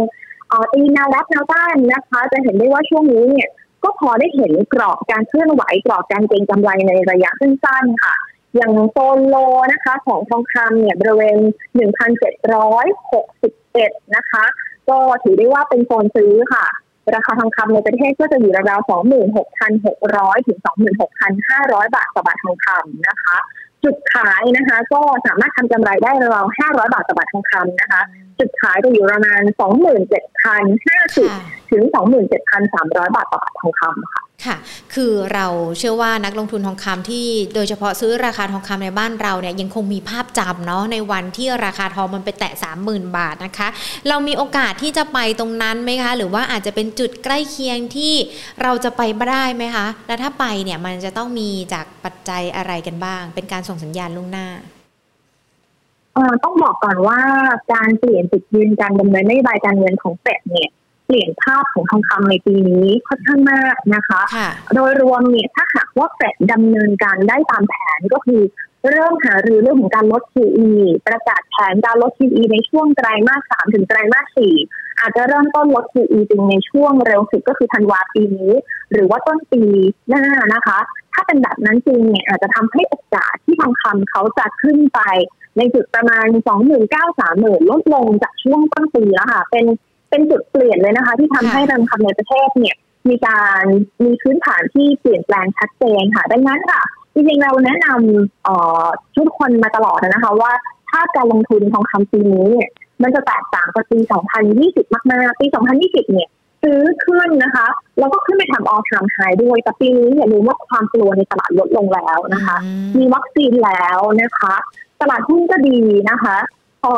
ตีแนวรับแนวต้านนะคะ จะเห็นได้ว่าช่วงนี้เนี่ย ก็พอได้เห็นกรอบการเคลื่อนไหวกรอบการเก็งกำไรในระยะสั้นๆค่ะ อย่างโซนโลนะคะ ของทองคำเนี่ยบริเวณ 1,761 นะคะ ก็ถือได้ว่าเป็นโซนซื้อค่ะ ราคาทองคำในประเทศก็จะอยู่ราวๆ 26,600 ถึง 26,500 บาทต่อบาททองคำนะคะ จุดขายนะคะ ก็สามารถทำกำไรได้ราว500 บาทต่อบาททองคำนะคะ จุดขายจะอยู่ประมาณ 27,050 ถึง 27,300 บาทต่อบาททองคำค่ะ ค่ะ คือเราเชื่อว่านักลงทุนทองคำที่โดยเฉพาะซื้อราคาทองคำในบ้านเราเนี่ยยังคงมีภาพจำเนาะในวันที่ราคาทองมันไปแตะ 30,000 บาทนะคะ เรามีโอกาสที่จะไปตรงนั้นไหมคะ หรือว่าอาจจะเป็นจุดใกล้เคียงที่เราจะไปได้ไหมคะ แล้วถ้าไปเนี่ยมันจะต้องมีจากปัจจัยอะไรกันบ้าง เป็นการส่งสัญญาณล่วงหน้าต้องบอกก่อนว่าการเปลี่ยนจุดยืนการดำเนินนโยบายการเงินของเฟดเนี่ย ปลี่ยนภาพของทองคำในปีนี้ค่อนข้างมากนะคะ โดยรวมเนี่ยถ้าหากว่าเฟดดำเนินการได้ตามแผนก็คือเริ่มหารือเรื่องของการลด QE ประกาศแผนการลด QE ในช่วงไตรมาสสามถึงไตรมาสสี่อาจจะเริ่มต้นลด QE จริงในช่วงเร็วสุดก็คือธันวาปีนี้ หรือว่าต้นปีหน้านะคะ ถ้าเป็นแบบนั้นจริงเนี่ยอาจจะทำให้โอกาสที่ทองคำเขาจะขึ้นไป ในจุดประมาณ 29,000ลดลงจากช่วงต้นปีแล้วค่ะ เป็น เป็นจุดเปลี่ยนเลยนะคะ ที่ทำให้ราคาในประเทศเนี่ย มีการมีพื้นฐานที่เปลี่ยนแปลงชัดเจนค่ะ ดังนั้นค่ะจริงๆเราแนะนำทุกคนมาตลอดนะคะ ว่าถ้าการลงทุนทองคำปีนี้เนี่ยมันจะแตกต่างกับปี 2020 มากๆ ปี 2020 เนี่ยซื้อขึ้นนะคะ แล้วก็ขึ้นไปทำออทามไฮด้วย แต่ปีนี้อย่าลืมว่าความกลัวในตลาดลดลงแล้วนะคะ มีวัคซีนแล้วนะคะ ตลาดหุ้นก็ดีนะคะ พอ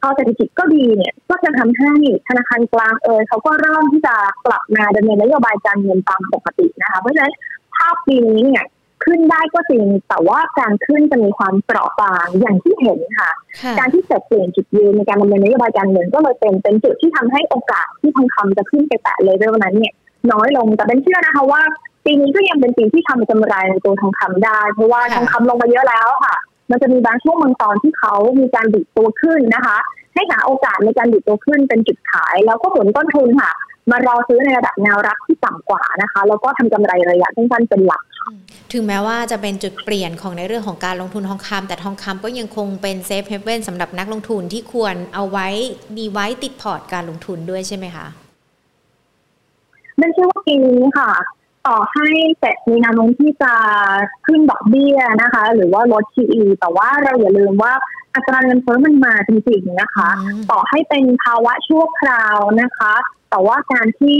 พอเศรษฐกิจก็ดีเนี่ย ก็จะทำให้ธนาคารกลางเอยเขาก็เริ่มที่จะกลับมาดำเนินนโยบายการเงินตามปกตินะคะ เพราะฉะนั้นภาพปีนี้เนี่ยขึ้นได้ก็จริง แต่ว่าการขึ้นจะมีความเปราะบางอย่างที่เห็นค่ะ การที่เกิดเปลี่ยนจุดยืนในการดำเนินนโยบายการเงินก็เลยเป็นเป็นจุดที่ทำให้โอกาสที่ทองคำจะขึ้นไปแตะเลเวลนั้นเนี่ย น้อยลงแต่เป็นเชื่อนะคะว่าปีนี้ก็ยังเป็นปีที่ทำกำไรในตัวทองคำได้ เพราะว่าทองคำลงมาเยอะแล้วค่ะ มันจะมีบางช่วงบางตอนที่เขามีการดีดตัวขึ้นนะคะ ให้หาโอกาสในการดีดตัวขึ้นเป็นจุดขาย แล้วก็ลดต้นทุนค่ะ มารอซื้อในระดับแนวรับที่ต่ำกว่านะคะ แล้วก็ทำกำไรระยะสั้นๆเป็นหลักถึงแม้ว่าจะเป็นจุดเปลี่ยนของในเรื่องของการลงทุนทองคำแต่ทองคำก็ยังคงเป็น safe haven สำหรับนักลงทุนที่ควรเอาไว้มีไว้ติดพอร์ตการลงทุนด้วยใช่ไหมคะนั่นใช่ว่าปีนี้ค่ะ ต่อให้เฟดมีแนวโน้มที่จะขึ้นดอกเบี้ยนะคะ หรือว่าลด QE แต่ว่าเราอย่าลืมว่าอัตราเงินเฟ้อมันมาจริงๆนะคะ ต่อให้เป็นภาวะชั่วคราวนะคะ แต่ว่าการที่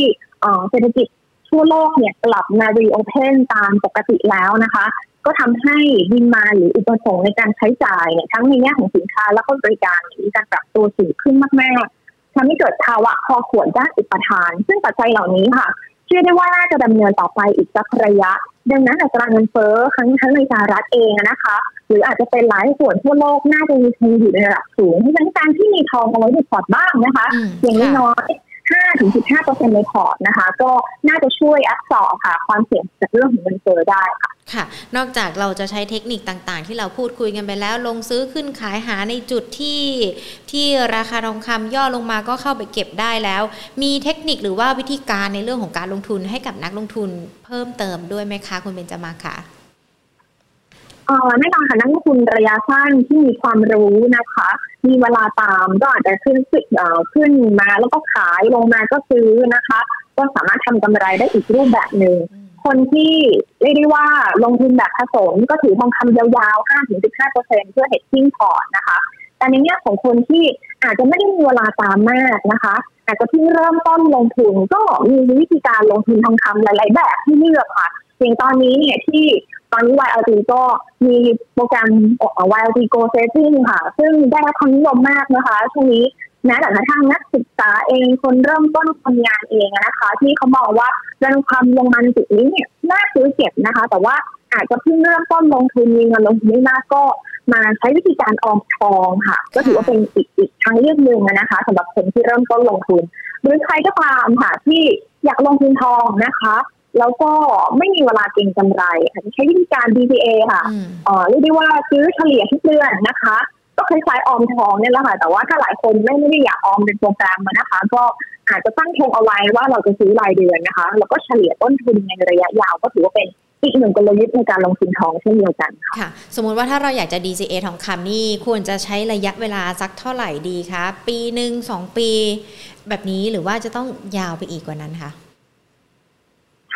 เศรษฐกิจทั่วโลกเนี่ยกลับมารีโอเพนตามปกติแล้วนะคะ ก็ทำให้ดินมาหรืออุปสงค์ในการใช้จ่ายเนี่ยทั้งในแง่ของสินค้าและก็บริการมีการปรับตัวสูงขึ้นมากๆทำให้เกิดภาวะคอขวดด้านอุปทาน ซึ่งปัจจัยเหล่านี้ค่ะ เชื่อได้ว่าน่าจะดำเนินต่อไปอีกสักระยะ ดังนั้นอัตราเงินเฟ้อทั้งทั้งในสหรัฐเองนะคะ หรืออาจจะเป็นหลายส่วนทั่วโลกน่าจะมีทองอยู่ในระดับสูงเพราะฉะนั้นการที่มีทองเอาไว้ในพอร์ตบ้างนะคะ อย่างน้อย 5ถึง15%ในพอร์ตนะคะ ก็น่าจะช่วยอัพสอบค่ะ ความเสี่ยงจากเรื่องของเงินเฟ้อได้ค่ะค่ะ นอกจากเราจะใช้เทคนิคต่างๆ ที่เราพูดคุยกันไปแล้ว ลงซื้อขึ้นขายหาในจุดที่ที่ราคาทองคำย่อลงมาก็เข้าไปเก็บได้แล้ว มีเทคนิคหรือว่าวิธีการในเรื่องของการลงทุนให้กับนักลงทุนเพิ่มเติมด้วยไหมคะคุณเบนจามาค่ะ แน่นอนค่ะนักลงทุนระยะสั้นที่มีความรู้นะคะ มีเวลาตามก็อาจจะขึ้นขึ้นมาแล้วก็ขายลงมาก็ซื้อนะคะ ก็สามารถทำกำไรได้อีกรูปแบบหนึ่งคนที่เรียกได้ว่าลงทุนแบบผสมก็ถือทองคำยาวๆ 5-15%เพื่อเฮดจิ้งพอร์ตนะคะ แต่ในแง่ของคนที่อาจจะไม่ได้มีเวลาตามมากนะคะ อาจจะเพิ่งเริ่มต้นลงทุนก็มีวิธีการลงทุนทองคำหลาย ๆ แบบที่เลือกค่ะอย่างตอนนี้เนี่ยที่ ตอนนี้ YLT ก็มีโปรแกรม YLT Go Saving ค่ะ ซึ่งได้รับความนิยมมากนะคะ ช่วงนี้แม้แต่ทางนักศึกษาเองคนเริ่มต้นทำงานเองนะคะ ที่เขาบอกว่าเรื่องความลงมันจุดนี้เนี่ยน่าซื้อเก็บนะคะ แต่ว่าอาจจะเพิ่งเริ่มต้นลงทุนมีเงินลงทุนไม่มากก็มาใช้วิธีการออมทองค่ะ ก็ถือว่าเป็นอีกอีกทางเลือกหนึ่งนะคะสำหรับคนที่เริ่มต้นลงทุน หรือใครก็ตามค่ะที่อยากลงทุนทองนะคะ แล้วก็ไม่มีเวลาเก็งกำไรอาจจะใช้วิธีการ DCA ค่ะเอ่อเรียกได้ว่าซื้อเฉลี่ยทุกเดือนนะคะ ก็คล้ายๆออมทองเนี่ยแหละค่ะ แต่ว่าถ้าหลายคนไม่ไม่ได้อยากออมเป็นโปรแกรมนะคะ ก็อาจจะตั้งทงเอาไว้ว่าเราจะซื้อรายเดือนนะคะ แล้วก็เฉลี่ยต้นทุนในระยะยาวก็ถือว่าเป็นอีกหนึ่งกลยุทธ์ในการลงทุนทองเช่นเดียวกันค่ะ สมมุติว่าถ้าเราอยากจะ DCA ทองคำนี่ควรจะใช้ระยะเวลาสักเท่าไหร่ดีคะ ปีหนึ่งสองปี แบบนี้หรือว่าจะต้องยาวไปอีกกว่านั้นคะ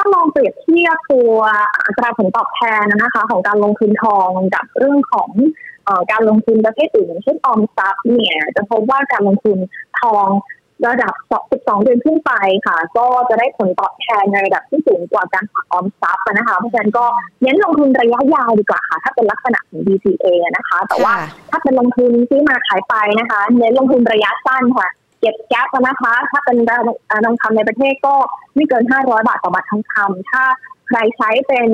ถ้ามองเปรียบเทียบตัวอัตราผลตอบแทนนะคะ ของการลงทุนทองกับเรื่องของการลงทุนประเภทอื่นเช่นออมทรัพย์เนี่ย จะพบว่าการลงทุนทองระดับ 12 เดือนขึ้นไปค่ะ ก็จะได้ผลตอบแทนในระดับที่สูงกว่าการฝากออมทรัพย์นะคะ เพราะฉะนั้นก็เน้นลงทุนระยะยาวดีกว่าค่ะ ถ้าเป็นลักษณะของ DCA นะคะ แต่ว่าถ้าเป็นลงทุนซื้อมาขายไปนะคะ เน้นลงทุนระยะสั้นค่ะ เก็บ gap นะคะ ถ้าเป็นทองคำในประเทศก็ไม่เกิน 500 บาทต่อบาททองคำถ้า ใครใช้เป็น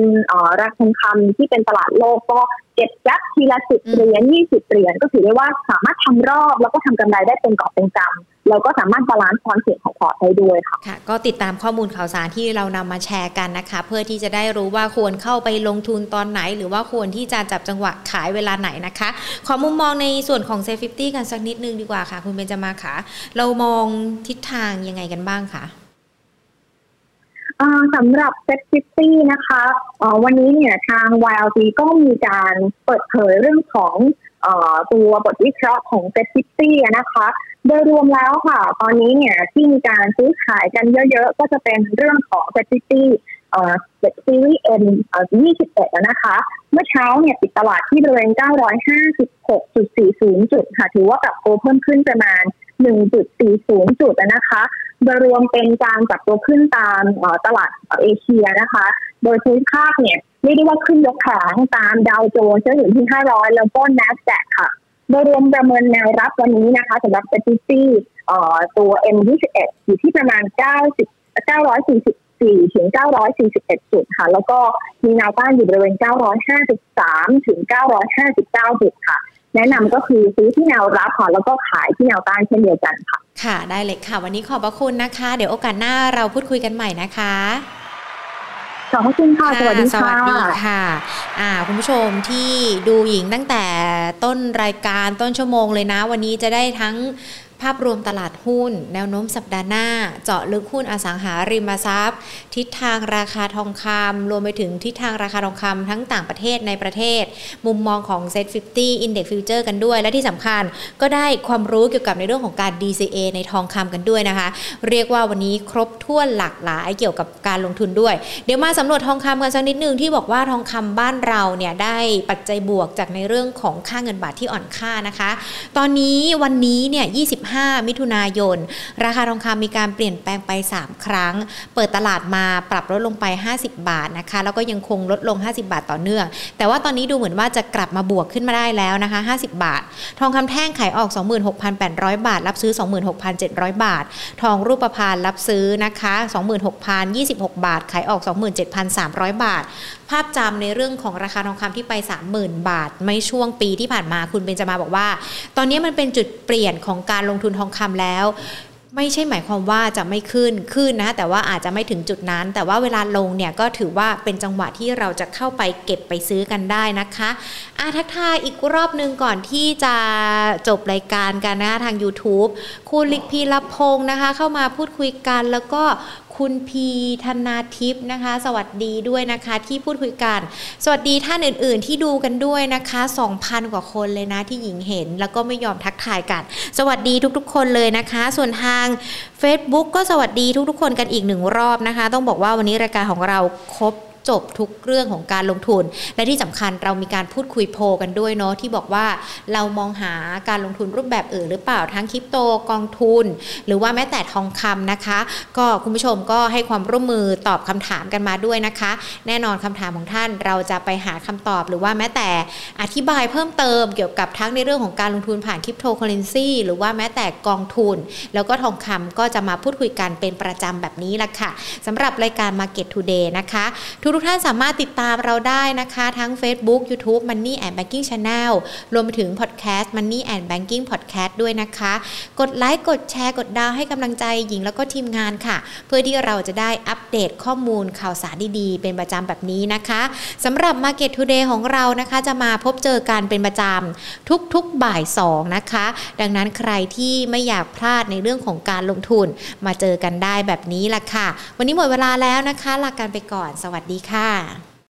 ราคาทองคำที่เป็นตลาดโลกก็เก็บ gap ทีละสิบเหรียญยี่สิบเหรียญก็ถือได้ว่าสามารถทำรอบแล้วก็ทำกำไรได้เป็นกอบเป็นกำแล้วก็สามารถ balance ความเสี่ยงของพอร์ตได้ด้วยค่ะค่ะ ก็ติดตามข้อมูลข่าวสารที่เรานำมาแชร์กันนะคะ เพื่อที่จะได้รู้ว่าควรเข้าไปลงทุนตอนไหน หรือว่าควรที่จะจับจังหวะขายเวลาไหนนะคะ ขอมุมมองในส่วนของ SET50กันสักนิดนึงดีกว่าค่ะ คุณเบญจมาค่ะเรามองทิศทางยังไงกันบ้างคะ สำหรับ SET50นะคะวันนี้เนี่ยทาง YLG ก็มีการเปิดเผยเรื่องของตัวบทวิเคราะห์ของ SET50นะคะ โดยรวมแล้วค่ะ ตอนนี้เนี่ยที่มีการซื้อขายกันเยอะๆ ก็จะเป็นเรื่องของเซ็ตซิตี้เซ็ตซีรีส์เอ็น21นะคะ เมื่อเช้าเนี่ยปิดตลาดที่บริเวณ 956.40 จุดค่ะ ถือว่าปรับตัวเพิ่มขึ้นประมาณ 1.40 จุดนะคะโดยรวมเป็นการจับตัวขึ้นตามตลาดเอเชียนะคะ โดยพื้นภาคเนี่ยไม่ได้ว่าขึ้นยกขาตามดาวโจนส์อยู่ที่ 500 แล้วก็ NASDAQ ค่ะ โดยรวมประเมินแนวรับวันนี้นะคะสำหรับเซติซี่ตัว M21 อยู่ที่ประมาณ 90 944ถึง941 จุดค่ะ แล้วก็มีแนวต้านอยู่บริเวณ 953 ถึง 959 จุดค่ะ แนะนำก็คือซื้อที่แนวรับค่ะแล้วก็ขายที่แนวต้านเช่นเดียวกันค่ะ ค่ะได้เลยค่ะ วันนี้ขอบพระคุณนะคะ เดี๋ยวโอกาสหน้าเราพูดคุยกันใหม่นะคะขอบคุณค่ะ สวัสดีค่ะ สวัสดีค่ะ อ่า คุณผู้ชมที่ดูหญิงตั้งแต่ต้นรายการต้นชั่วโมงเลยนะ วันนี้จะได้ทั้ง ภาพรวมตลาดหุ้น แนวโน้มสัปดาห์หน้า เจาะลึกหุ้นอสังหาริมทรัพย์ ทิศทางราคาทองคำรวมไปถึงทิศทางราคาทองคำทั้งต่างประเทศในประเทศ มุมมองของ Set 50 Index Future กันด้วย และที่สำคัญก็ได้ความรู้เกี่ยวกับในเรื่องของการ DCA ในทองคำกันด้วยนะคะ เรียกว่าวันนี้ครบถ้วนหลากหลายเกี่ยวกับการลงทุนด้วย เดี๋ยวมาสำรวจทองคำกันสักนิดนึงที่บอกว่าทองคำบ้านเราเนี่ยได้ปัจจัยบวกจากในเรื่องของค่าเงินบาทที่อ่อนค่านะคะ ตอนนี้วันนี้เนี่ย25มิถุนายน ราคาทองคำมีการเปลี่ยนแปลงไป 3 ครั้ง เปิดตลาดมาปรับลดลงไป 50 บาทนะคะ แล้วก็ยังคงลดลง 50 บาทต่อเนื่อง แต่ว่าตอนนี้ดูเหมือนว่าจะกลับมาบวกขึ้นมาได้แล้วนะคะ 50 บาท ทองคำแท่งขายออก 26,800 บาท รับซื้อ 26,700 บาท ทองรูปพรรณรับซื้อนะคะ 26,026 บาท ขายออก 27,300 บาทภาพจำในเรื่องของราคาทองคำที่ไป 30,000 บาท ไม่ช่วงปีที่ผ่านมาคุณเบนจะมาบอกว่า ตอนนี้มันเป็นจุดเปลี่ยนของการลงทุนทองคำแล้วไม่ใช่หมายความว่าจะไม่ขึ้นขึ้นนะ แต่ว่าอาจจะไม่ถึงจุดนั้น แต่ว่าเวลาลงเนี่ยก็ถือว่าเป็นจังหวะที่เราจะเข้าไปเก็บไปซื้อกันได้นะคะอาทักทายอีกรอบหนึ่งก่อนที่จะจบรายการกันนะทาง YouTube คุณลิกพีรพงศ์นะคะ เข้ามาพูดคุยกันแล้วก็ คุณพีธนาทิพย์นะคะ สวัสดีด้วยนะคะที่พูดคุยกัน สวัสดีท่านอื่น ๆ ที่ดูกันด้วยนะคะ 2,000 กว่าคนเลยนะที่หญิงเห็น แล้วก็ไม่ยอมทักทายกัน สวัสดีทุกๆ คนเลยนะคะ ส่วนทาง Facebook ก็สวัสดีทุกๆ คนกันอีกหนึ่งรอบนะคะ ต้องบอกว่าวันนี้รายการของเราครบ จบทุกเรื่องของการลงทุน และที่สำคัญเรามีการพูดคุยโพกันด้วยเนาะที่บอกว่าเรามองหาการลงทุนรูปแบบอื่นหรือเปล่าทั้งคริปโตกองทุน หรือว่าแม้แต่ทองคำนะคะ ก็คุณผู้ชมก็ให้ความร่วมมือตอบคำถามกันมาด้วยนะคะ แน่นอนคำถามของท่านเราจะไปหาคำตอบหรือว่าแม้แต่อธิบายเพิ่มเติมเกี่ยวกับทั้งในเรื่องของการลงทุนผ่านคริปโตเคอเรนซีหรือว่าแม้แต่กองทุน แล้วก็ทองคำก็จะมาพูดคุยกันเป็นประจำแบบนี้ละค่ะสำหรับรายการ Market Today นะคะทุกทุกท่านสามารถติดตามเราได้นะคะ ทั้ง Facebook YouTube Money and Banking Channel รวมถึง Podcast Money and Banking Podcast ด้วยนะคะ กดไลค์กดแชร์กดดาวให้กำลังใจหญิงแล้วก็ทีมงานค่ะ เพื่อที่เราจะได้อัปเดตข้อมูลข่าวสารดีๆ เป็นประจำแบบนี้นะคะสำหรับ Market Today ของเรานะคะจะมาพบเจอกันเป็นประจำทุกๆบ่าย 2 นะคะ ดังนั้นใครที่ไม่อยากพลาดในเรื่องของการลงทุนมาเจอกันได้แบบนี้ละค่ะ วันนี้หมดเวลาแล้วนะคะลากันไปก่อนสวัสดีค่ะ